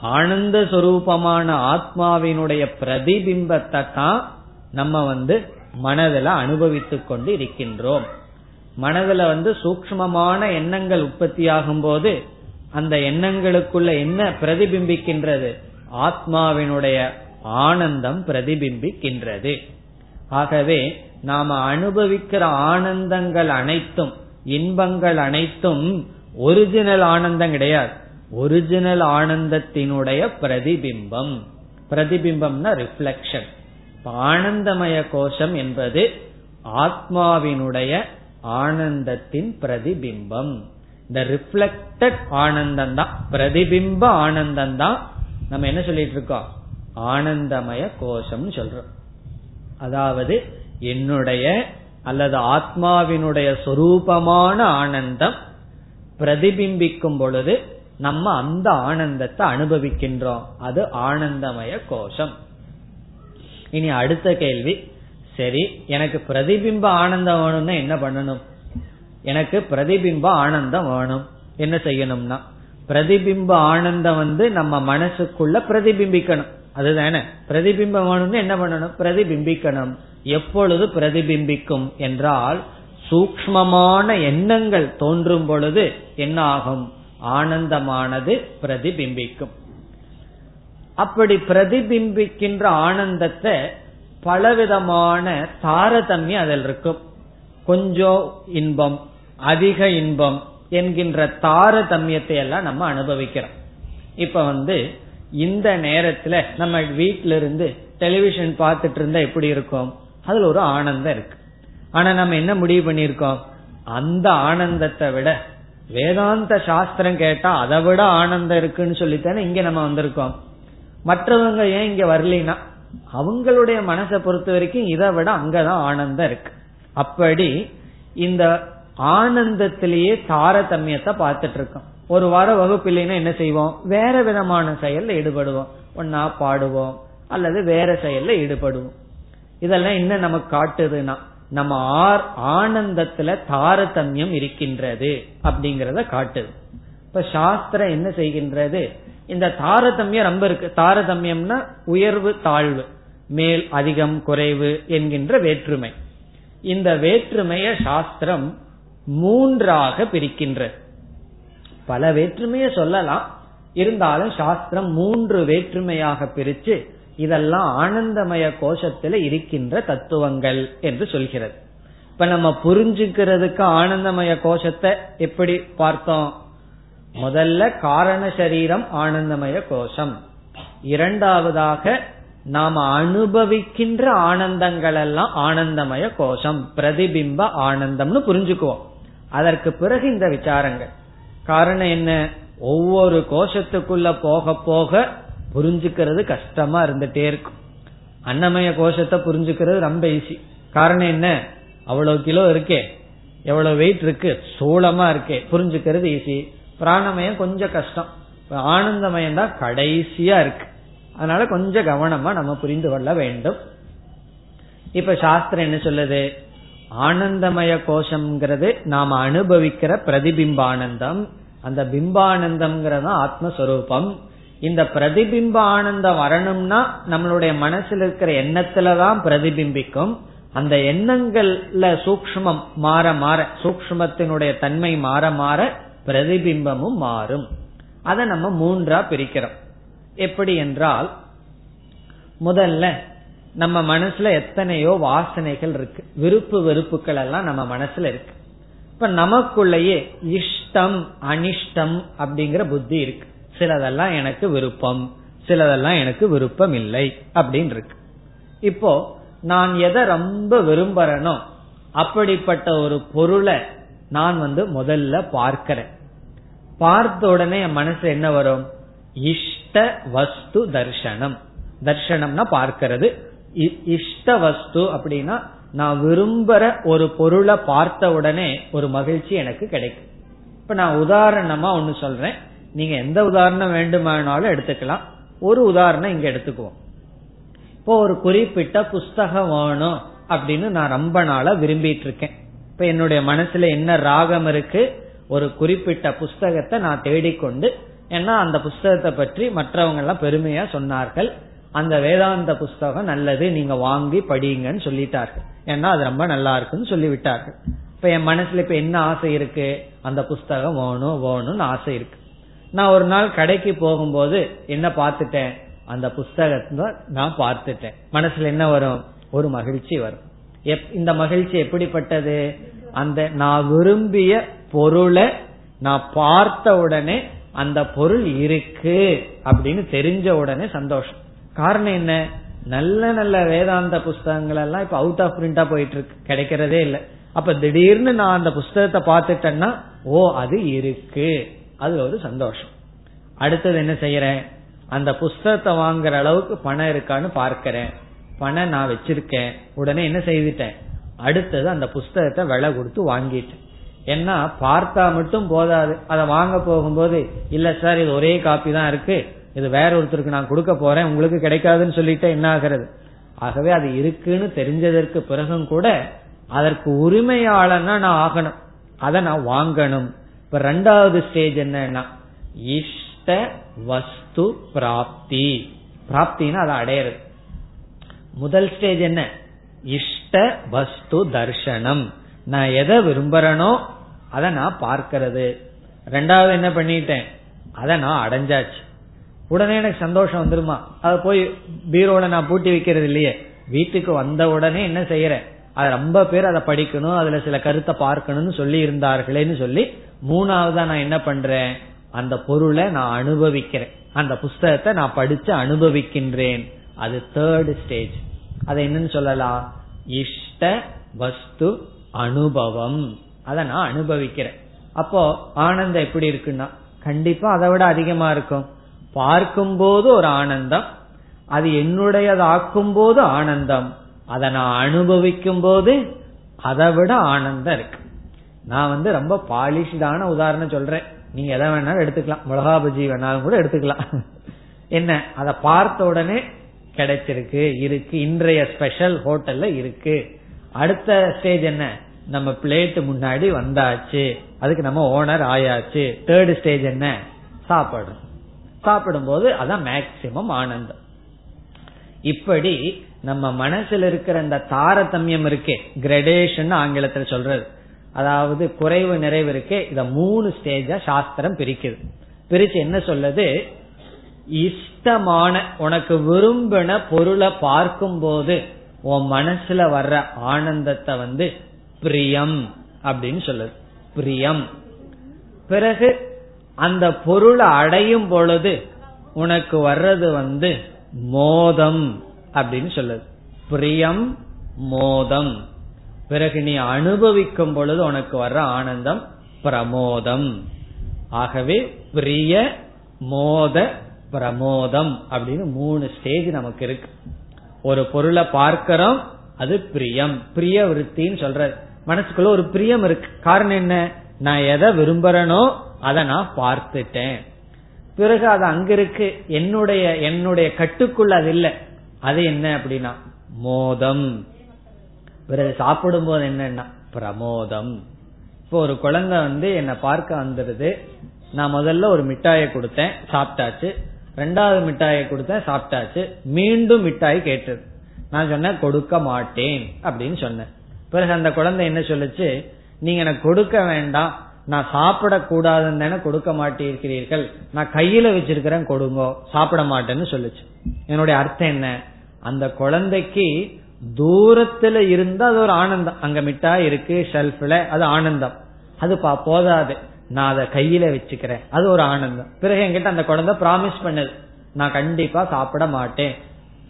B: ஆனந்த சொரூபமான ஆத்மாவினுடைய பிரதிபிம்பத்தை தான் நம்ம வந்து மனதில் அனுபவித்துக் கொண்டு இருக்கின்றோம். மனதில் வந்து சூக்மமான எண்ணங்கள் உற்பத்தியாகும் போது அந்த எண்ணங்களுக்குள்ள என்ன பிரதிபிம்பிக்கின்றது? ஆத்மாவினுடைய ஆனந்தம் பிரதிபிம்பிக்கின்றது. ஆகவே நாம அனுபவிக்கிற ஆனந்தங்கள் அனைத்தும் இன்பங்கள் அனைத்தும் ஒரிஜினல் ஆனந்தம் கிடையாது. ஒரிஜினல் ஆனந்தத்தினுடைய பிரதிபிம்பம். பிரதிபிம்பம்னா ரிஃப்ளெக்ஷன் ஆனந்தமய கோஷம் என்பது ஆத்மாவினுடைய ஆனந்தத்தின் பிரதிபிம்பம். இந்த ரிஃப்ளெக்டட் ஆனந்தம் தான் பிரதிபிம்ப ஆனந்தம் தான் நம்ம என்ன சொல்லிட்டு இருக்கோம் ஆனந்தமய கோஷம் சொல்றோம். அதாவது என்னுடைய அல்லது ஆத்மாவினுடைய சொரூபமான ஆனந்தம் பிரதிபிம்பிக்கும் பொழுது நம்ம அந்த ஆனந்தத்தை அனுபவிக்கின்றோம். அது ஆனந்தமய கோஷம். இனி அடுத்த கேள்வி. சரி எனக்கு பிரதிபிம்ப ஆனந்தம் வேணும்னா என்ன பண்ணணும்? எனக்கு பிரதிபிம்ப ஆனந்தம் வேணும். என்ன செய்யணும்னா? பிரதிபிம்ப ஆனந்தம் வந்து நம்ம மனசுக்குள்ள பிரதிபிம்பிக்கணும். அதுதானே? பிரதிபிம்பம் வேணும்னு என்ன பண்ணணும்? பிரதிபிம்பிக்கணும். எப்பொழுது பிரதிபிம்பிக்கும் என்றால் சூக்மமான எண்ணங்கள் தோன்றும் பொழுது என்ன ஆகும் ஆனந்தமானது பிரதிபிம்பிக்கும். அப்படி பிரதிபிம்பிக்கின்ற ஆனந்தத்தை பலவிதமான தாரதமியம் அதில் இருக்கும். கொஞ்சம் இன்பம் அதிக இன்பம் என்கின்ற தாரதமியத்தை எல்லாம் நம்ம அனுபவிக்கிறோம். இப்ப வந்து இந்த நேரத்துல நம்ம வீட்டில இருந்து டெலிவிஷன் பார்த்துட்டு இருந்தா எப்படி இருக்கும்? அதுல ஒரு ஆனந்தம் இருக்கு. ஆனா நம்ம என்ன முடிவு பண்ணிருக்கோம் அந்த ஆனந்தத்தை விட வேதாந்த சாஸ்திரம் கேட்டா அதை விட ஆனந்தம் இருக்குன்னு சொல்லித்தானே இங்க நம்ம வந்திருக்கோம். மற்றவங்க ஏன் இங்க வரலினா அவங்களுடைய மனசை பொறுத்த வரைக்கும் இதை விட அங்கதான் ஆனந்தம் இருக்கு. அப்படி இந்த ஆனந்தத்திலேயே தாரதமியத்தை பார்த்துட்டு இருக்கோம் ஒரு வார வகுப்பில்லைன்னா என்ன செய்வோம்? வேற விதமான செயல்ல ஈடுபடுவோம். ஒன்னா பாடுவோம் அல்லது வேற செயல்ல ஈடுபடுவோம். இதெல்லாம் என்ன நமக்கு காட்டுதுன்னா நம்ம ஆர் ஆனந்தத்துல தாரதமியம் இருக்கின்றது அப்படிங்கறத காட்டுது. இப்ப சாஸ்திரம் என்ன செய்கின்றது? இந்த தாரதமியம் ரொம்ப இருக்கு. தாரதமியம்னா உயர்வு தாழ்வு மேல் அதிகம் குறைவு என்கின்ற வேற்றுமை. இந்த வேற்றுமைய சாஸ்திரம் மூன்றாக பிரிக்கின்ற. பல வேற்றுமைய சொல்லலாம். இருந்தாலும் சாஸ்திரம் மூன்று வேற்றுமையாக பிரிச்சு இதெல்லாம் ஆனந்தமய கோஷத்துல இருக்கின்ற தத்துவங்கள் என்று சொல்கிறது. இப்ப நம்ம புரிஞ்சுக்கிறதுக்கு ஆனந்தமய கோஷத்தை எப்படி பார்த்தோம்? முதல்ல காரண சரீரம் ஆனந்தமய கோஷம். இரண்டாவதாக நாம அனுபவிக்கின்ற ஆனந்தங்கள் எல்லாம் ஆனந்தமய கோஷம். பிரதிபிம்ப ஆனந்தம்னு புரிஞ்சுக்குவோம். அதற்கு பிறகு இந்த விசாரங்கள். காரணம் என்ன? ஒவ்வொரு கோஷத்துக்குள்ள போக போக புரிஞ்சுக்கிறது கஷ்டமா இருந்துட்டே இருக்கும். அன்னமய கோஷத்தை புரிஞ்சுக்கிறது ரொம்ப ஈஸி காரணம் என்ன? அவ்வளவு கிலோ இருக்கே. எவ்வளவு வெயிட் இருக்கு? சூளமா இருக்கே. புரிஞ்சுக்கிறது ஈஸி பிராணமயம் கொஞ்சம் கஷ்டம். ஆனந்தமயம் தான் கடைசியா இருக்கு. அதனால கொஞ்சம் கவனமா நம்ம புரிந்து கொள்ள வேண்டும். இப்ப சாஸ்திரம் என்ன சொல்லுது? ஆனந்தமய கோஷம்ங்கிறது நாம அனுபவிக்கிற பிரதிபிம்பானந்தம். அந்த பிம்பானந்தம்ங்கிறது ஆத்மஸ்வரூபம். இந்த பிரதிபிம்ப ஆனந்தம் வரணும்னா நம்மளுடைய மனசுல இருக்கிற எண்ணத்துலதான் பிரதிபிம்பிக்கும். அந்த எண்ணங்கள்ல சூக்மம் மாற மாற சூக்மத்தினுடைய தன்மை மாற மாற பிரதிபிம்பமும் மாறும். அதை நம்ம மூன்றா பிரிக்கிறோம். எப்படி என்றால் முதல்ல நம்ம மனசுல எத்தனையோ வாசனைகள் இருக்கு. விருப்பு வெறுப்புகள் எல்லாம் நம்ம மனசுல இருக்கு. இப்ப நமக்குள்ளேயே இஷ்டம் அனிஷ்டம் அப்படிங்கிற புத்தி இருக்கு. சிலதெல்லாம் எனக்கு விருப்பம் சிலதெல்லாம் எனக்கு விருப்பம் இல்லை அப்படின்னு இருக்கு. இப்போ நான் எதை ரொம்ப விரும்புறேனோ அப்படிப்பட்ட ஒரு பொருளை நான் வந்து முதல்ல பார்க்கிறேன். பார்த்த உடனே என் மனசு என்ன வரும்? இஷ்ட வஸ்து தர்ஷனம். தர்ஷனம்னா பார்க்கிறது. இஷ்ட வஸ்து அப்படின்னா நான் விரும்புற ஒரு பொருளை பார்த்த உடனே ஒரு மகிழ்ச்சி எனக்கு கிடைக்கும். இப்ப நான் உதாரணமா ஒன்னு சொல்றேன். நீங்க எந்த உதாரணம் வேண்டுமானாலும் எடுத்துக்கலாம். ஒரு உதாரணம் இங்க எடுத்துக்குவோம். இப்போ ஒரு குறிப்பிட்ட புஸ்தகம் வேணும் அப்படின்னு நான் ரொம்ப நாளா விரும்பிட்டு இருக்கேன் இப்ப என்னுடைய மனசுல என்ன ராகம் இருக்கு ஒரு குறிப்பிட்ட புஸ்தகத்தை நான் தேடிக்கொண்டு ஏன்னா அந்த புஸ்தகத்தை பற்றி மற்றவங்க எல்லாம் பெருமையா சொன்னார்கள். அந்த வேதாந்த புஸ்தகம் நல்லது நீங்க வாங்கி படிங்கன்னு சொல்லிட்டார்கள். ஏன்னா அது ரொம்ப நல்லா இருக்குன்னு சொல்லிவிட்டார்கள். இப்ப என் மனசுல இப்ப என்ன ஆசை இருக்கு? அந்த புஸ்தகம் வேணும் வேணும்னு ஆசை இருக்கு. நான் ஒரு நாள் கடைக்கு போகும்போது என்ன பார்த்துட்டேன்? அந்த புஸ்தகத்தை நான் பார்த்துட்டேன். மனசுல என்ன வரும்? ஒரு மகிழ்ச்சி வரும். இந்த மகிழ்ச்சி எப்படிப்பட்டது? அந்த நான் விரும்பிய பொருளை நான் பார்த்த உடனே அந்த பொருள் இருக்கு அப்படின்னு தெரிஞ்ச உடனே சந்தோஷம். காரணம் என்ன? நல்ல நல்ல வேதாந்த புஸ்தகங்கள் எல்லாம் இப்ப அவுட் ஆஃப் பிரிண்டா போயிட்டு இருக்கு கிடைக்கிறதே இல்லை. அப்ப திடீர்னு நான் அந்த புஸ்தகத்தை பார்த்துட்டேன்னா ஓ அது இருக்கு. அது ஒரு சந்தோஷம். அடுத்தது என்ன செய்யறேன்? அந்த புஸ்தகத்தை வாங்குற அளவுக்கு பணம் இருக்கான்னு பார்க்கிறேன். பணம் நான் வச்சிருக்கேன். உடனே என்ன செய்துட்டேன்? அடுத்தது அந்த புஸ்தகத்தை விலை கொடுத்து வாங்கிட்டேன். ஏன்னா பார்த்தா மட்டும் போதாது. அதை வாங்க போகும்போது இல்ல சார் இது ஒரே காப்பி தான் இருக்கு. இது வேற ஒருத்தருக்கு நான் கொடுக்க போறேன் உங்களுக்கு கிடைக்காதுன்னு சொல்லிட்டு என்ன ஆகிறது? ஆகவே அது இருக்குன்னு தெரிஞ்சதற்கு பிறகும் கூட அதற்கு உரிமையாளனா நான் ஆகணும். அதை நான் வாங்கணும். இப்ப ரெண்டாவது ஸ்டேஜ் என்னன்னா இஷ்ட வஸ்து பிராப்தி. பிராப்தினா அதை அடையிறது. முதல் ஸ்டேஜ் என்ன? இஷ்ட வஸ்து தர்ஷனம். நான் எதை விரும்புறனோ அதை நான் பார்க்கறது. ரெண்டாவது என்ன பண்ணிட்டேன்? அதை நான் அடைஞ்சாச்சு. உடனே எனக்கு சந்தோஷம் வந்துருமா? அதை போய் பீரோல நான் பூட்டி வைக்கிறது இல்லையே. வீட்டுக்கு வந்த உடனே என்ன செய்யறேன்? அது ரொம்ப பேர் அதை படிக்கணும் அதுல சில கருத்தை பார்க்கணும்னு சொல்லி இருந்தார்களேன்னு சொல்லி மூணாவதா நான் என்ன பண்றேன்? அந்த பொருளை நான் அனுபவிக்கிறேன். அந்த புஸ்தகத்தை நான் படிச்சு அனுபவிக்கின்றேன். அது தேர்ட் ஸ்டேஜ் அதை என்னன்னு சொல்லலாம்? இஷ்ட வஸ்து அனுபவம். அதை நான் அனுபவிக்கிறேன். அப்போ ஆனந்தம் எப்படி இருக்குன்னா கண்டிப்பா அதை விட அதிகமா இருக்கும். பார்க்கும்போது ஒரு ஆனந்தம் அது என்னுடையதாக்கும் போது ஆனந்தம். அதை நான் அனுபவிக்கும் போது அதை விட ஆனந்தம் இருக்கு. நான் வந்து ரொம்ப பாலிஷ்டான உதாரணம் சொல்றேன். நீங்க எதை வேணாலும் எடுத்துக்கலாம். மிளகா பஜ்ஜி வேணாலும் கூட எடுத்துக்கலாம். என்ன? அதை பார்த்த உடனே கிடைச்சிருக்கு இருக்கு. இன்றைய ஸ்பெஷல் ஹோட்டல்ல இருக்கு. அடுத்த ஸ்டேஜ் என்ன? நம்ம பிளேட் முன்னாடி வந்தாச்சு. அதுக்கு நம்ம ஓனர் ஆயாச்சு. தேர்ட் ஸ்டேஜ் என்ன? சாப்பாடு. சாப்பிடும் போது அதான் மேக்சிமம் ஆனந்தம். இப்படி நம்ம மனசுல இருக்கிற அந்த தாரதமியம் இருக்கே கிரடேஷன் ஆங்கிலத்துல சொல்றது. அதாவது குறைவு நிறைவு இருக்கே இத மூணு ஸ்டேஜா சாஸ்திரம் பிரிக்குது. பிரிச்சு என்ன சொல்லுது? இஷ்டமான உனக்கு விரும்பின பொருளை பார்க்கும் போது உன் மனசுல வர்ற ஆனந்தத்தை வந்து பிரியம் அப்படின்னு சொல்லுது. பிரியம். பிறகு அந்த பொருளை அடையும் பொழுது உனக்கு வர்றது வந்து மோதம் அப்படின்னு சொல்லுது. பிரியம் மோதம். பிறகு நீ அனுபவிக்கும் பொழுது உனக்கு வர்ற ஆனந்தம் பிரமோதம். ஆகவே பிரிய மோத பிரமோதம் அப்படின்னு மூணு ஸ்டேஜ் நமக்கு இருக்கு. ஒரு பொருளை பார்க்கிறோம் அது பிரியம். பிரிய விருத்தின்னு சொல்ற மனசுக்குள்ள ஒரு பிரியம் இருக்கு. காரணம் என்ன? நான் எதை விரும்புறனோ அதை நான் பார்த்துட்டேன். பிறகு அது அங்க இருக்கு. என்னுடைய என்னுடைய கட்டுக்குள்ள அது இல்லை. அது என்ன அப்படின்னா மோதம். பிறகு சாப்பிடும் போது என்னன்னா பிரமோதம். இப்போ ஒரு குழந்தை வந்து என்னை பார்க்க வந்துடுது. நான் முதல்ல ஒரு மிட்டாயை கொடுத்தேன் சாப்பிட்டாச்சு. ரெண்டாவது மிட்டாயை கொடுத்தேன் சாப்பிட்டாச்சு. மீண்டும் மிட்டாய் கேட்டது. நான் சொன்னேன் கொடுக்க மாட்டேன் அப்படின்னு சொன்னேன். பிறகு அந்த குழந்தை என்ன சொல்லுச்சு? நீங்க எனக்கு கொடுக்க வேண்டாம். நான் சாப்பிடக்கூடாதுன்னு தானே கொடுக்க மாட்டேங்கிறீர்கள். நான் கையில வச்சிருக்கிறேன் கொடுங்கோ. சாப்பிட மாட்டேன்னு சொல்லுச்சு. என்னுடைய அர்த்தம் என்ன? அந்த குழந்தைக்கு தூரத்துல இருந்தா அது ஒரு ஆனந்தம். அங்க மிட்டாய் இருக்கு ஷெல்ஃப்ல அது ஆனந்தம். அது போதாது. நான் அதை கையில வச்சுக்கிறேன். அது ஒரு ஆனந்தம். பிறகு என்கிட்ட அந்த குழந்தை ப்ராமிஸ் பண்ணுது. நான் கண்டிப்பா சாப்பிட மாட்டேன்.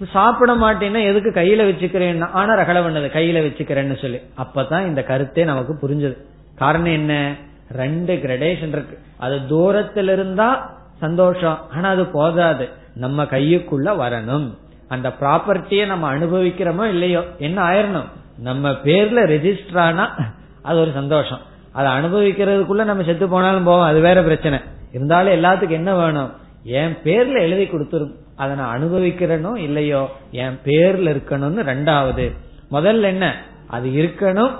B: சாப்பிட மாட்டேன்னா எதுக்கு கையில வச்சுக்கிறேன்னா? ஆனா ரகலை பண்ணது கையில வச்சுக்கிறேன்னு சொல்லி. அப்பதான் இந்த கருத்தே நமக்கு புரிஞ்சது. காரணம் என்ன? ரெண்டு கிரடேஷன் இருக்கு. அது தூரத்துல இருந்தா சந்தோஷம் ஆனா அது போதாது. நம்ம கையுக்குள்ள வரணும். அந்த ப்ராப்பர்ட்டியை நம்ம அனுபவிக்கிறோமோ இல்லையோ? என்ன ஆயிரணும்? நம்ம பேர்ல ரெஜிஸ்டர் ஆனா அது ஒரு சந்தோஷம். அதை அனுபவிக்கிறதுக்குள்ள நம்ம செத்து போனாலும் போவோம். அது வேற பிரச்சனை. இருந்தாலும் எல்லாத்துக்கும் என்ன வேணும்? என் பேர்ல எழுதி கொடுத்துரும் அதை நான் அனுபவிக்கிறேனோ இல்லையோ என் பேர்ல இருக்கணும்னு ரெண்டாவது. முதல்ல என்ன? அது இருக்கணும்.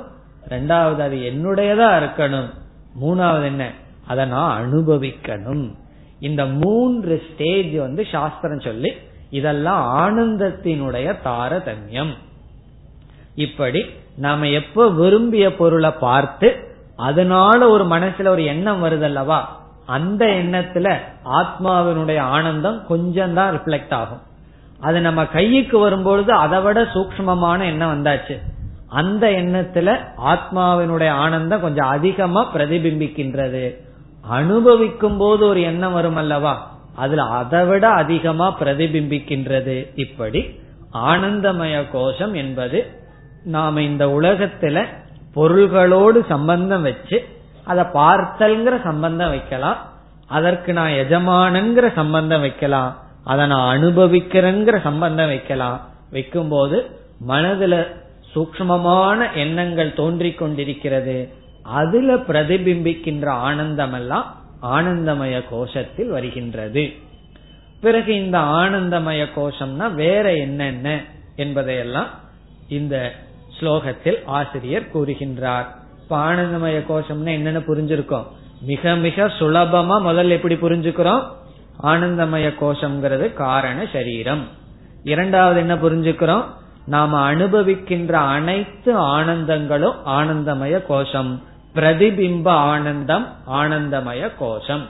B: ரெண்டாவது அது என்னுடையதா இருக்கணும். மூணாவது என்ன? அதை நான் அனுபவிக்கணும். இந்த மூன்று ஸ்டேஜ் வந்து சாஸ்திரம் சொல்லி இதெல்லாம் ஆனந்தத்தினுடைய தாரதமியம். இப்படி நாம எப்ப விரும்பிய பொருளை பார்த்து அதனால ஒரு மனசுல ஒரு எண்ணம் வருதல்லவா? அந்த எண்ணத்துல ஆத்மாவினுடைய ஆனந்தம் கொஞ்சம் தான் ரிஃப்ளெக்ட் ஆகும். அது நம்ம கைக்கு வரும்பொழுது அதை விட சூக்மமான எண்ணம் வந்தாச்சு. அந்த எண்ணத்துல ஆத்மாவினுடைய ஆனந்தம் கொஞ்சம் அதிகமா பிரதிபிம்பிக்கின்றது. அனுபவிக்கும் போது ஒரு எண்ணம் வரும் அல்லவா? அதுல அதை விட அதிகமா பிரதிபிம்பிக்கின்றது. இப்படி ஆனந்தமய கோஷம் என்பது நாம இந்த உலகத்துல பொருள்களோடு சம்பந்தம் வச்சு அதை பார்த்தல்ங்கிற சம்பந்தம் வைக்கலாம். அதற்கு நான் எஜமானங்கிற சம்பந்தம் வைக்கலாம். அதை நான் அனுபவிக்கிறேங்கிற சம்பந்தம் வைக்கலாம். வைக்கும்போது மனதுல சூக்மமான எண்ணங்கள் தோன்றி கொண்டிருக்கிறது. அதுல பிரதிபிம்பிக்கின்ற ஆனந்தம் எல்லாம் ஆனந்தமய கோஷத்தில் வருகின்றது. பிறகு இந்த ஆனந்தமய கோஷம்னா வேற என்னென்ன என்பதையெல்லாம் இந்த ஸ்லோகத்தில் ஆசிரியர் கூறுகின்றார். இப்ப ஆனந்தமய கோஷம்னா என்னன்னு புரிஞ்சிருக்கோம். மிக மிக சுலபமா முதல்ல எப்படி புரிஞ்சுக்கிறோம்? ஆனந்தமய கோஷம்ங்கிறது காரண சரீரம். இரண்டாவது என்ன புரிஞ்சுக்கிறோம்? நாம அனுபவிக்கின்ற அனைத்து ஆனந்தங்களும் ஆனந்தமய கோஷம். பிரதிபிம்ப ஆனந்தம் ஆனந்தமய கோஷம்.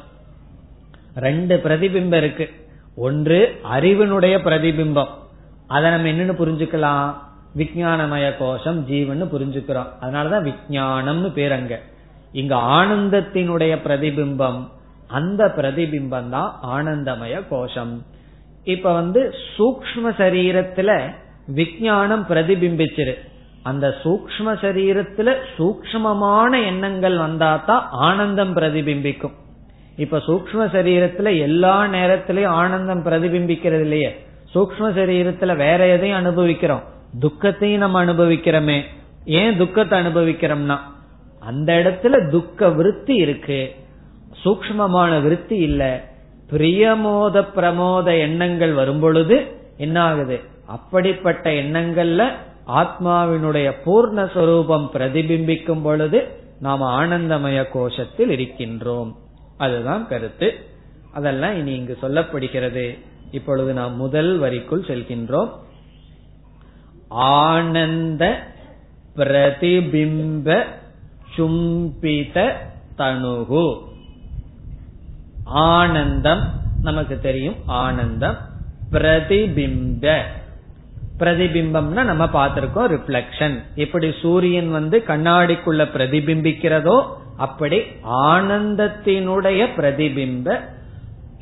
B: ரெண்டு பிரதிபிம்பம் இருக்கு. ஒன்று அறிவினுடைய பிரதிபிம்பம். அதை நம்ம என்னன்னு புரிஞ்சுக்கலாம்? விஜயானமய கோஷம் ஜீவன் புரிஞ்சுக்கிறோம். அதனாலதான் விஜயானம்னு பேர் அங்க. இங்க ஆனந்தத்தினுடைய பிரதிபிம்பம் அந்த பிரதிபிம்பம் தான் ஆனந்தமய கோஷம். இப்ப வந்து சூக்ம சரீரத்துல விஜயானம் பிரதிபிம்பிச்சிரு. அந்த சூக்ம சரீரத்துல சூக்மமான எண்ணங்கள் வந்தா தான் ஆனந்தம் பிரதிபிம்பிக்கும். இப்ப சூக்ம சரீரத்துல எல்லா நேரத்திலயும் ஆனந்தம் பிரதிபிம்பிக்கிறது இல்லையே. சூக்ம சரீரத்துல வேற எதையும் அனுபவிக்கிறோம். துக்கத்தையும் நம்ம அனுபவிக்கிறோமே. ஏன் துக்கத்தை அனுபவிக்கிறோம்னா அந்த இடத்துல துக்க விருத்தி இருக்கு. சூக்மமான விருத்தி இல்ல. பிரியமோத பிரமோத எண்ணங்கள் வரும் பொழுது என்ன ஆகுது அப்படிப்பட்ட எண்ணங்கள்ல ஆத்மாவினுடைய பூர்ணஸ்வரூபம் பிரதிபிம்பிக்கும் பொழுது நாம் ஆனந்தமய கோஷத்தில் இருக்கின்றோம். அதுதான் கருத்து. அதெல்லாம் இனி இங்கு சொல்லப்படுகிறது. இப்பொழுது நாம் முதல் வரிக்குள் செல்கின்றோம். ஆனந்த பிரதிபிம்ப சும்பித தனுகு. ஆனந்தம் நமக்கு தெரியும் ஆனந்தம். பிரதிபிம்ப. பிரதிபிம்பம்னா நம்ம பார்த்திருக்கோம் ரிஃப்ளக்ஷன் எப்படி சூரியன் வந்து கண்ணாடிக்குள்ள பிரதிபிம்பிக்கிறதோ அப்படி ஆனந்தத்தினுடைய பிரதிபிம்ப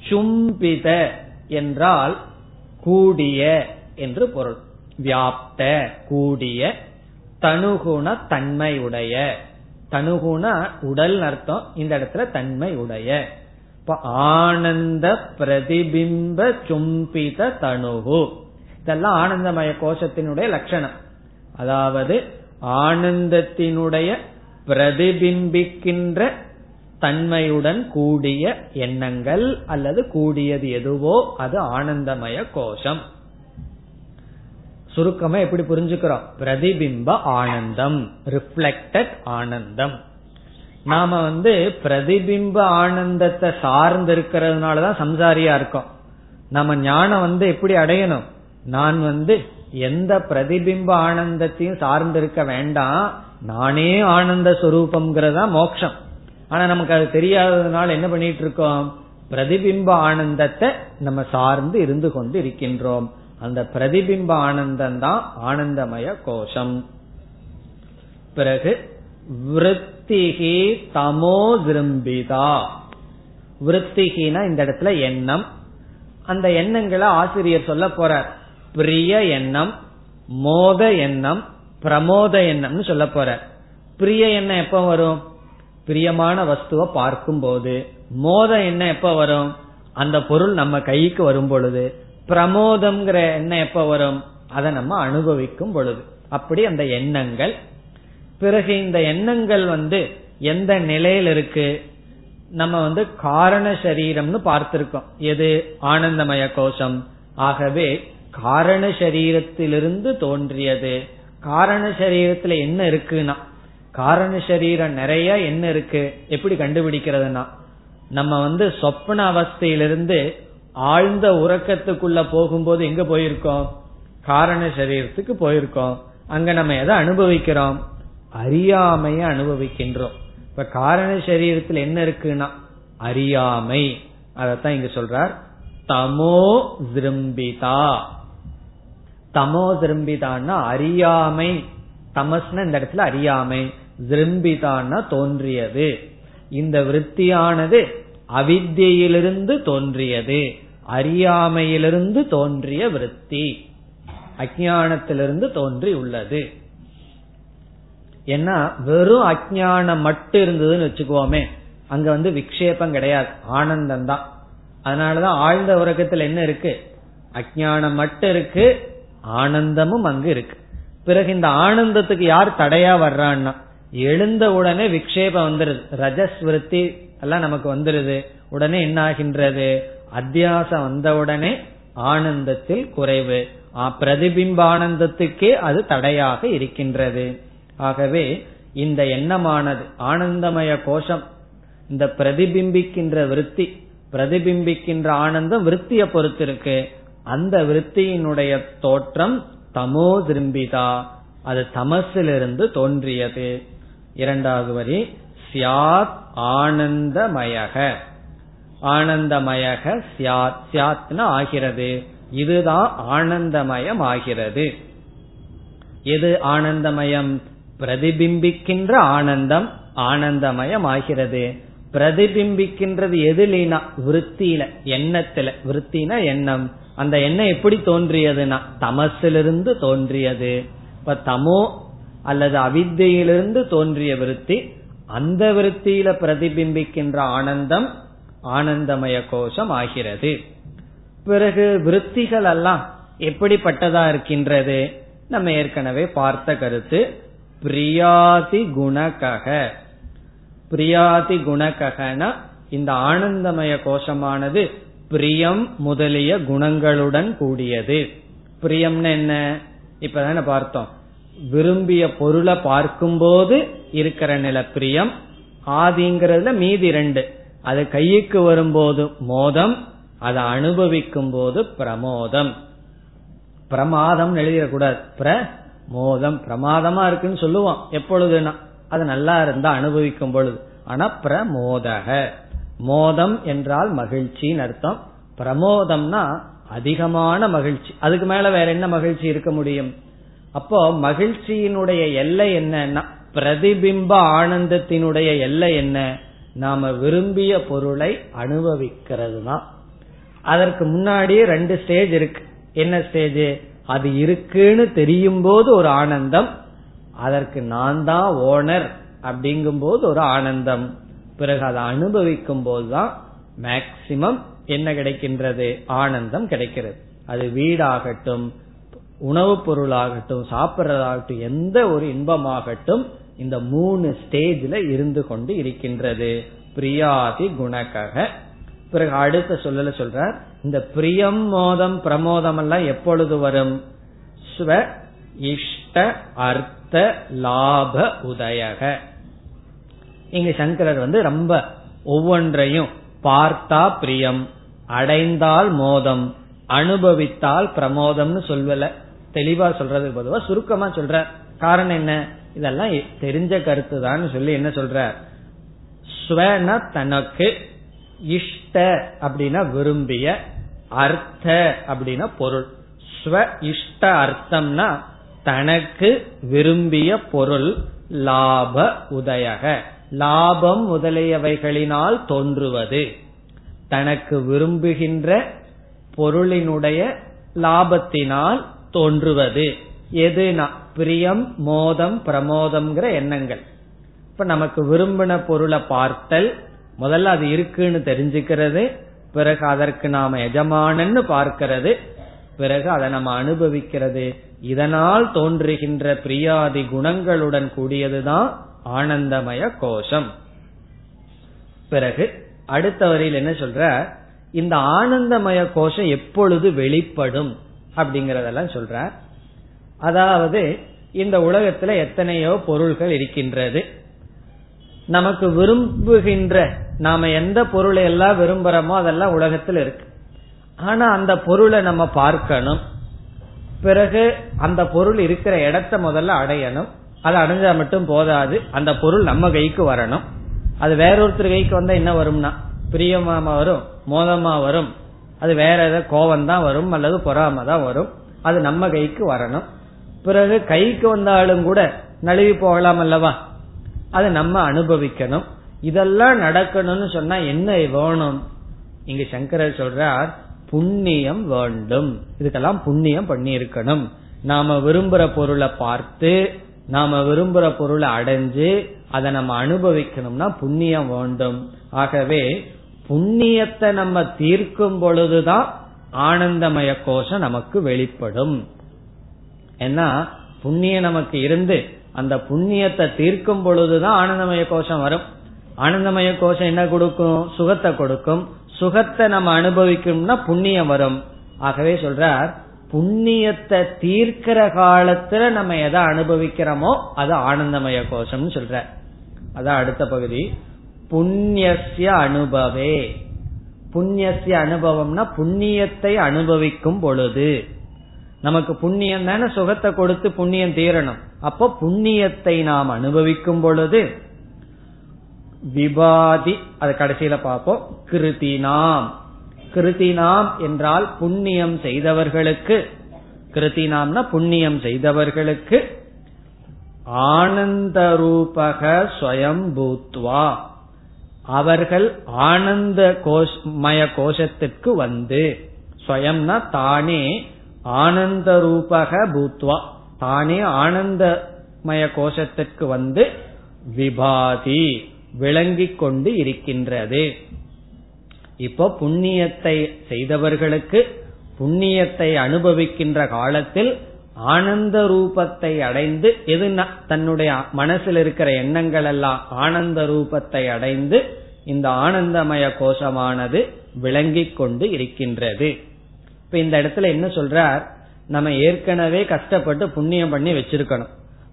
B: சும்பித என்றால் கூடிய என்று பொருள். வியாப்த கூடிய தனுகுண தன்மையுடைய. தனுகுண உடல் அர்த்தம் இந்த இடத்துல தன்மை உடைய இப்ப ஆனந்த பிரதிபிம்ப சும்பித தனுகு. இதெல்லாம் ஆனந்தமய கோஷத்தினுடைய லட்சணம். அதாவது ஆனந்தத்தினுடைய பிரதிபிம்பிக்கின்ற தன்மையுடன் கூடிய எண்ணங்கள் அல்லது கூடியது எதுவோ அது ஆனந்தமய கோஷம். சுருக்கமா எப்படி புரிஞ்சுக்கிறோம்? பிரதிபிம்ப ஆனந்தம் ரிஃப்ளெக்டட் ஆனந்தம். நாம வந்து பிரதிபிம்ப ஆனந்தத்தை சார்ந்து இருக்கிறதுனாலதான் சம்சாரியா இருக்கோம். நம்ம ஞானம் வந்து எப்படி அடையணும்? நான் வந்து எந்த பிரதிபிம்ப ஆனந்தத்தையும் சார்ந்து இருக்க வேண்டாம். நானே ஆனந்த சுரூபம்ங்கிறதா மோட்சம். ஆனா நமக்கு அது தெரியாததுனால என்ன பண்ணிட்டு இருக்கோம்? பிரதிபிம்ப ஆனந்தத்தை நம்ம சார்ந்து இருந்து கொண்டு இருக்கின்றோம் அந்த பிரதிபிம்ப ஆனந்தம் தான் ஆனந்தமய கோஷம். பிறகு விருத்திகி தமோ திரும்பிதா விருத்திகினா இந்த இடத்துல எண்ணம். அந்த எண்ணங்களை ஆசிரியர் சொல்ல போறார். பிரிய எண்ணம் மோத எண்ணம் பிரமோத எண்ணம்னு சொல்ல போற பிரிய எண்ணம் எப்ப வரும்? பிரியமான வஸ்துவை பார்க்கும் போது மோத எண்ணம் எப்ப வரும்? அந்த பொருள் நம்ம கைக்கு வரும் பொழுது. பிரமோதம்ங்கிற எண்ணம் எப்ப வரும்? அதை நம்ம அனுபவிக்கும் பொழுது. அப்படி அந்த எண்ணங்கள். பிறகு இந்த எண்ணங்கள் வந்து எந்த நிலையில் இருக்கு? நம்ம வந்து காரண சரீரம்னு பார்த்திருக்கோம். எது? ஆனந்தமய கோஷம். ஆகவே காரண சரீரத்திலிருந்து தோன்றியது. காரண சரீரத்துல என்ன இருக்குன்னா? காரண சரீரம் நிறைய என்ன இருக்கு? எப்படி கண்டுபிடிக்கிறதுனா நம்ம வந்து சொப்பன அவஸ்தையிலிருந்து ஆழ்ந்த உறக்கத்துக்குள்ள போகும்போது எங்க போயிருக்கோம்? காரண சரீரத்துக்கு போயிருக்கோம். அங்க நம்ம எதை அனுபவிக்கிறோம்? அறியாமைய அனுபவிக்கின்றோம். இப்ப காரண சரீரத்தில் என்ன இருக்குன்னா அறியாமை. அதத்தான் இங்க சொல்றார். தமோ திரும்பிதா தமோ திரும்பிதான்னா அறியாமை. தமஸ்ன இந்த இடத்துல அறியாமை. திரும்பிதான்னா தோன்றியது. இந்த விற்த்தியானது அவித்தியிலிருந்து தோன்றியது. அறியாமையிலிருந்து தோன்றிய விருத்தி. அஜானத்திலிருந்து தோன்றி உள்ளது. ஏன்னா வெறும் அஜானம் மட்டும் இருந்ததுன்னு வச்சுக்குவோமே அங்க வந்து விக்ஷேபம் கிடையாது. ஆனந்தம் தான் அதனாலதான் ஆழ்ந்த உறக்கத்தில் என்ன இருக்கு? அஜானம் மட்டும் இருக்கு ஆனந்தமும் அங்கு இருக்கு. பிறகு இந்த ஆனந்தத்துக்கு யார் தடையா வர்றான்னா எழுந்த உடனே விக்ஷேபம் வந்துருது. ரஜஸ் விருத்தி எல்லாம் நமக்கு வந்துருது. உடனே என்ன ஆகின்றது? அத்தியாசம் வந்தவுடனே ஆனந்தத்தில் குறைவு. பிரதிபிம்பானந்தத்துக்கே அது தடையாக இருக்கின்றது. ஆகவே இந்த எண்ணமானது ஆனந்தமய கோஷம் இந்த பிரதிபிம்பிக்கின்ற விருத்தி பிரதிபிம்பிக்கின்ற ஆனந்தம் விருத்தியை பொறுத்திருக்கு. அந்த விருத்தியினுடைய தோற்றம் தமோ திரும்பிதா. அது தமசிலிருந்து தோன்றியது. இரண்டாவது வரி சியாத் ஆனந்தமயக. ஆனந்தமயக சியாத் சியாத்னா ஆகிறது. இதுதான் ஆனந்தமயம் ஆகிறது எது ஆனந்தமயம்? பிரதிபிம்பிக்கின்ற ஆனந்தம் ஆனந்தமயம் ஆகிறது பிரதிபிம்பிக்கின்றது எதுலினா? விற்த்தியில எண்ணத்துல. விற்த்தினா எண்ணம். அந்த எண்ணம் எப்படி தோன்றியதுன்னா தமசிலிருந்து தோன்றியது. இப்ப தமோ அல்லது அவித்தையிலிருந்து தோன்றிய விருத்தி அந்த விருத்தியில பிரதிபிம்பிக்கின்ற ஆனந்தம் ஆனந்தமய கோஷம் ஆகிறது. பிறகு விருத்திகள் எல்லாம் எப்படிப்பட்டதா இருக்கின்றது? நம்ம ஏற்கனவே பார்த்த கருத்து பிரியாதி குணகக. பிரியாதி குணககனா இந்த ஆனந்தமய கோஷமானது பிரியம் முதலிய குணங்களுடன் கூடியது. பிரியம்னு என்ன? இப்பதான பார்த்தோம். விரும்பிய பொருளை பார்க்கும்போது இருக்கிற நில பிரியம் ஆதிங்கிறதுல மீதி ரெண்டு. அது கைக்கு வரும்போது மோதம் அதை அனுபவிக்கும் போது பிரமோதம். பிரமாதம் எழுதிடக்கூடாது பிரமோதம் பிரமாதமா இருக்குன்னு சொல்லுவோம் எப்பொழுதுனா அது நல்லா இருந்தா அனுபவிக்கும் பொழுது. ஆனா பிரமோதக. மோதம் என்றால் மகிழ்ச்சின்னு அர்த்தம். பிரமோதம்னா அதிகமான மகிழ்ச்சி. அதுக்கு மேல வேற என்ன மகிழ்ச்சி இருக்க முடியும்? அப்போ மகிழ்ச்சியினுடைய எல்லை என்னன்னா பிரதிபிம்ப ஆனந்தத்தினுடைய எல்லை என்ன? நாம விரும்பிய பொருளை அனுபவிக்கிறது தான் அதற்கு முன்னாடியே ரெண்டு ஸ்டேஜ் இருக்கு. என்ன ஸ்டேஜ் அது இருக்குன்னு தெரியும் போது ஒரு ஆனந்தம் அதற்கு நான் தான் ஓனர் அப்படிங்கும் போது ஒரு ஆனந்தம். பிறகு அதை அனுபவிக்கும் போதுதான் மேக்சிமம் என்ன கிடைக்கின்றது? ஆனந்தம் கிடைக்கிறது. அது வீடாகட்டும் உணவுப் பொருளாகட்டும் சாப்பிட்றதாகட்டும் எந்த ஒரு இன்பமாகட்டும் இந்த மூணு ஸ்டேஜ்ல இருந்து கொண்டு இருக்கின்றது. பிரியாதி குணகக. பிறகு அடுத்த சொல்லல சொல்றார் இந்த பிரியம் மோதம் பிரமோதம் எல்லாம் எப்பொழுது வரும்? ஸ்வ இஷ்ட அர்த்த லாப உதயக. இங்க சங்கரர் வந்து ரொம்ப ஒவ்வொன்றையும் பார்த்தா பிரியம் அடைந்தால் மோதம் அனுபவித்தால் பிரமோதம்னு சொல்வல தெளிவா சொல்றது பொதுவா சுருக்கமா சொல்ற காரணம் என்ன? இதெல்லாம் தெரிஞ்ச கருத்து தான் சொல்லி என்ன சொல்ற ஸ்வன தனக்கு இஷ்ட அப்படின்னா விரும்பிய அர்த்த அப்படின்னா பொருள். ஸ்வ இஷ்ட அர்த்தம்னா தனக்கு விரும்பிய பொருள் லாப உதயக. லாபம் முதலியவைகளினால் தோன்றுவது. தனக்கு விரும்புகின்ற பொருளினுடைய லாபத்தினால் தோன்றுவது. எதுனா பிரியம் மோதம் பிரமோதம்ங்கிற எண்ணங்கள். இப்ப நமக்கு விரும்பின பொருளை பார்த்தல் முதல்ல அது இருக்குன்னு தெரிஞ்சுக்கிறது பிறகு அதற்கு நாம எஜமானன்னு பார்க்கிறது பிறகு அதை நம்ம அனுபவிக்கிறது. இதனால் தோன்றுகின்ற பிரியாதி குணங்களுடன் கூடியதுதான் ஆனந்தமய கோஷம். பிறகு அடுத்த வரியில் என்ன சொல்ற? இந்த ஆனந்தமய கோஷம் எப்பொழுது வெளிப்படும் அப்படிங்கறதெல்லாம் சொல்ற. அதாவது இந்த உலகத்துல எத்தனையோ பொருள்கள் இருக்கின்றது. நமக்கு விரும்புகின்ற நாம எந்த பொருளை எல்லாம் விரும்புறோமோ அதெல்லாம் உலகத்தில் இருக்கு. ஆனா அந்த பொருளை நம்ம பார்க்கணும். பிறகு அந்த பொருள் இருக்கிற இடத்த முதல்ல அடையணும். அது அடைஞ்சா மட்டும் போதாது. அந்த பொருள் நம்ம கைக்கு வரணும். அது வேறொருத்தர் கைக்கு வந்தா என்ன வரும்னா பிரியமா வரும் மோதமா வரும். அது வேற ஏதாவது கோபம் தான் வரும் அல்லது பொறாம தான் வரும். அது நம்ம கைக்கு வரணும். பிறகு கைக்கு வந்தாலும் கூட நழுவி போகலாம் அல்லவா? அதை நம்ம அனுபவிக்கணும். இதெல்லாம் நடக்கணும்னு சொன்னா என்ன வேணும்? இங்க சங்கரர் சொல்றார் புண்ணியம் வேண்டும். இதுக்கெல்லாம் புண்ணியம் பண்ணி இருக்கணும் நாம விரும்புற பொருளை பார்த்து நாம விரும்புற பொருளை அடைஞ்சு அதை நம்ம அனுபவிக்கணும்னா புண்ணியம் வேண்டும். ஆகவே புண்ணியத்தை நம்ம தீர்க்கும் பொழுதுதான் ஆனந்தமய கோஷம் நமக்கு வெளிப்படும். ஏன்னா புண்ணியம் நமக்கு இருந்து அந்த புண்ணியத்தை தீர்க்கும் பொழுதுதான் ஆனந்தமய கோஷம் வரும். ஆனந்தமய கோஷம் என்ன கொடுக்கும்? சுகத்தை கொடுக்கும். சுகத்தை நம்ம அனுபவிக்கணும்னா புண்ணியம் வரும். ஆகவே சொல்றார் புண்ணியத்தை தீர்க்கிற காலத்துல நம்ம எதை அனுபவிக்கிறோமோ அது ஆனந்தமய கோஷம்னு சொல்ற அதான் அடுத்த பகுதி. புண்ணியசிய அனுபவே. புண்ணியசிய அனுபவம்னா புண்ணியத்தை அனுபவிக்கும் பொழுது. நமக்கு புண்ணியம் தானே? சுகத்தை கொடுத்து புண்ணியம் தீரணும். அப்போ புண்ணியத்தை நாம் அனுபவிக்கும் பொழுது விபாதி அது கடைசியில பார்ப்போம். கிருதினாம் கிருதினாம் என்றால் புண்ணியம் செய்தவர்களுக்கு. கிருதினாம்னா புண்ணியம் செய்தவர்களுக்கு. ஆனந்த ரூபக ஸ்வயம் பூத்வா. அவர்கள் ஆனந்த கோஷ் மய கோஷத்திற்கு வந்து. ஸ்வயம்னா தானே ஆனந்த ரூபக பூத்வா. தானே ஆனந்தமய கோஷத்திற்கு வந்து விபாதி விளங்கிக் கொண்டு இருக்கின்றது. இப்போ புண்ணியத்தை செய்தவர்களுக்கு புண்ணியத்தை அனுபவிக்கின்ற காலத்தில் ஆனந்த ரூபத்தை அடைந்து எது தன்னுடைய மனசில் இருக்கிற எண்ணங்கள் எல்லாம் ஆனந்த ரூபத்தை அடைந்து இந்த ஆனந்தமய கோஷமானது விளங்கிக் கொண்டு இருக்கின்றது. இப்ப இந்த இடத்துல என்ன சொல்றார்? நம்ம ஏற்கனவே கஷ்டப்பட்டு புண்ணியம் பண்ணி வச்சிருக்கணும்.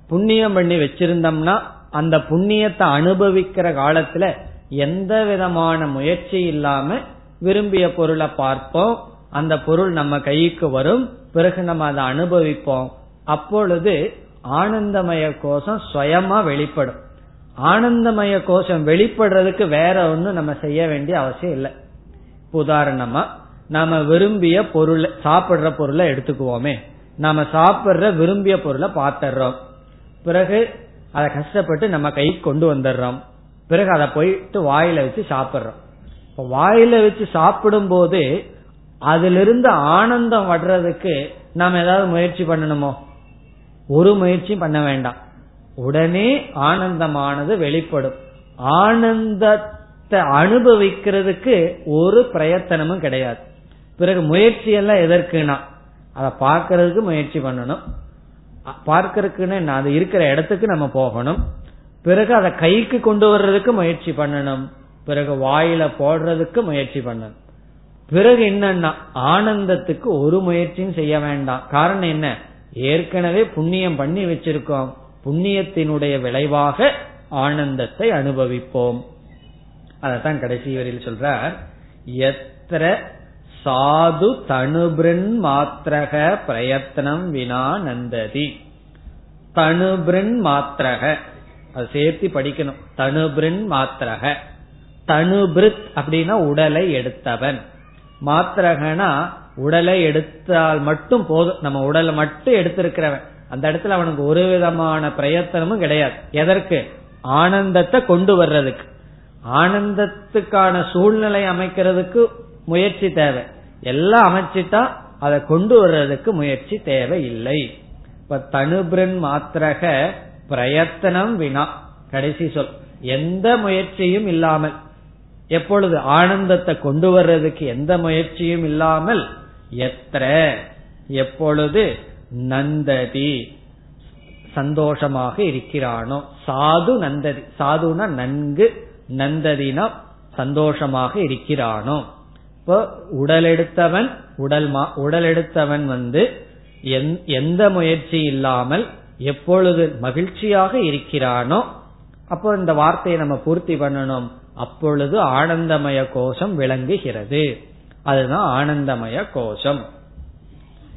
B: புண்ணியம் பண்ணி வச்சிருந்தோம்னா அந்த புண்ணியத்தை அனுபவிக்கிற காலத்துல எந்த விதமான முயற்சி இல்லாம விரும்பிய பொருளை பார்ப்போம். அந்த பொருள் நம்ம கைக்கு வரும். பிறகு நம்ம அதை அனுபவிப்போம். அப்பொழுது ஆனந்தமய கோஷம் சுயமா வெளிப்படும். ஆனந்தமய கோஷம் வெளிப்படுறதுக்கு வேற ஒன்னும் நம்ம செய்ய வேண்டிய அவசியம் இல்லை. உதாரணமா நாம விரும்பிய பொருளை சாப்பிடுற பொருளை எடுத்துக்குவோமே. நாம சாப்பிடுற விரும்பிய பொருளை பார்த்துறோம் பிறகு அதை கஷ்டப்பட்டு நம்ம கை கொண்டு வந்துடுறோம். பிறகு அதை போயிட்டு வாயில வச்சு சாப்பிடுறோம். இப்ப வாயில வச்சு சாப்பிடும் போது அதிலிருந்து ஆனந்தம் வர்றதுக்கு நாம் ஏதாவது முயற்சி பண்ணணுமோ? ஒரு முயற்சியும் பண்ண வேண்டாம். உடனே ஆனந்தமானது வெளிப்படும். ஆனந்தத்தை அனுபவிக்கிறதுக்கு ஒரு பிரயத்தனமும் கிடையாது. பிறகு முயற்சி எல்லாம் எதற்குனா அதை பார்க்கறதுக்கு முயற்சி பண்ணணும். பார்க்கறதுக்குன்னு அது இருக்கிற இடத்துக்கு நம்ம போகணும். பிறகு அதை கைக்கு கொண்டு வர்றதுக்கு முயற்சி பண்ணணும். பிறகு வாயில போடுறதுக்கு முயற்சி பண்ணணும். பிறகு என்னன்னா ஆனந்தத்துக்கு ஒரு முயற்சியும் செய்ய வேண்டாம். காரணம் என்ன? ஏற்கனவே புண்ணியம் பண்ணி வச்சிருக்கோம். புண்ணியத்தினுடைய விளைவாக ஆனந்தத்தை அனுபவிப்போம். அதத்தான் கடைசி வரையில் சொல்றார். எத்திர சாது தனுபிரன் மாத்திரக பிரயத்தனம் வினா நந்ததி. தனுபிரன் மாத்திரக. அது சேர்த்து படிக்கணும். தனுபிரன் மாத்திரக. தனுபிருத் அப்படின்னா உடலை எடுத்தவன். மாத்திரகனா உடலை எடுத்தால் மட்டும் போதும். நம்ம உடலை மட்டும் எடுத்திருக்கிறவன். அந்த இடத்துல அவனுக்கு ஒரு விதமான பிரயத்தனமும் கிடையாது. எதற்கு? ஆனந்தத்தை கொண்டு வர்றதுக்கு. ஆனந்தத்துக்கான சூழ்நிலை அமைக்கிறதுக்கு முயற்சி தேவை. எல்லாம் அமைச்சிட்டா அதை கொண்டு வர்றதுக்கு முயற்சி தேவை இல்லை இப்ப தனுபிரன் மாத்திரக பிரயத்தனம் வினா கடைசி சொல். எந்த முயற்சியும் இல்லாமல் எப்பொழுது ஆனந்தத்தை கொண்டு வர்றதுக்கு எந்த முயற்சியும் இல்லாமல் எத்திர எப்பொழுது நந்ததி சந்தோஷமாக இருக்கிறானோ சாது நந்ததி சாதுனா நன்கு நந்ததினா சந்தோஷமாக இருக்கிறானோ. இப்போ உடல் எடுத்தவன் உடல் உடல் எடுத்தவன் வந்து எந்த முயற்சி இல்லாமல் எப்பொழுது மகிழ்ச்சியாக இருக்கிறானோ அப்போ இந்த வார்த்தையை நம்ம பூர்த்தி பண்ணணும். அப்பொழுது ஆனந்தமய கோஷம் விளங்குகிறது. அதுதான் ஆனந்தமய கோஷம்.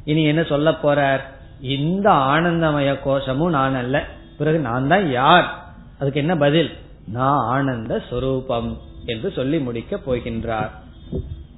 B: இனி என்ன சொல்ல போறார்? இந்த ஆனந்தமய கோஷமும் நான் அல்ல. பிறகு நான் தான் யார்? அதுக்கு என்ன பதில்? நான் ஆனந்த சொரூபம் என்று சொல்லி முடிக்க போகின்றார்.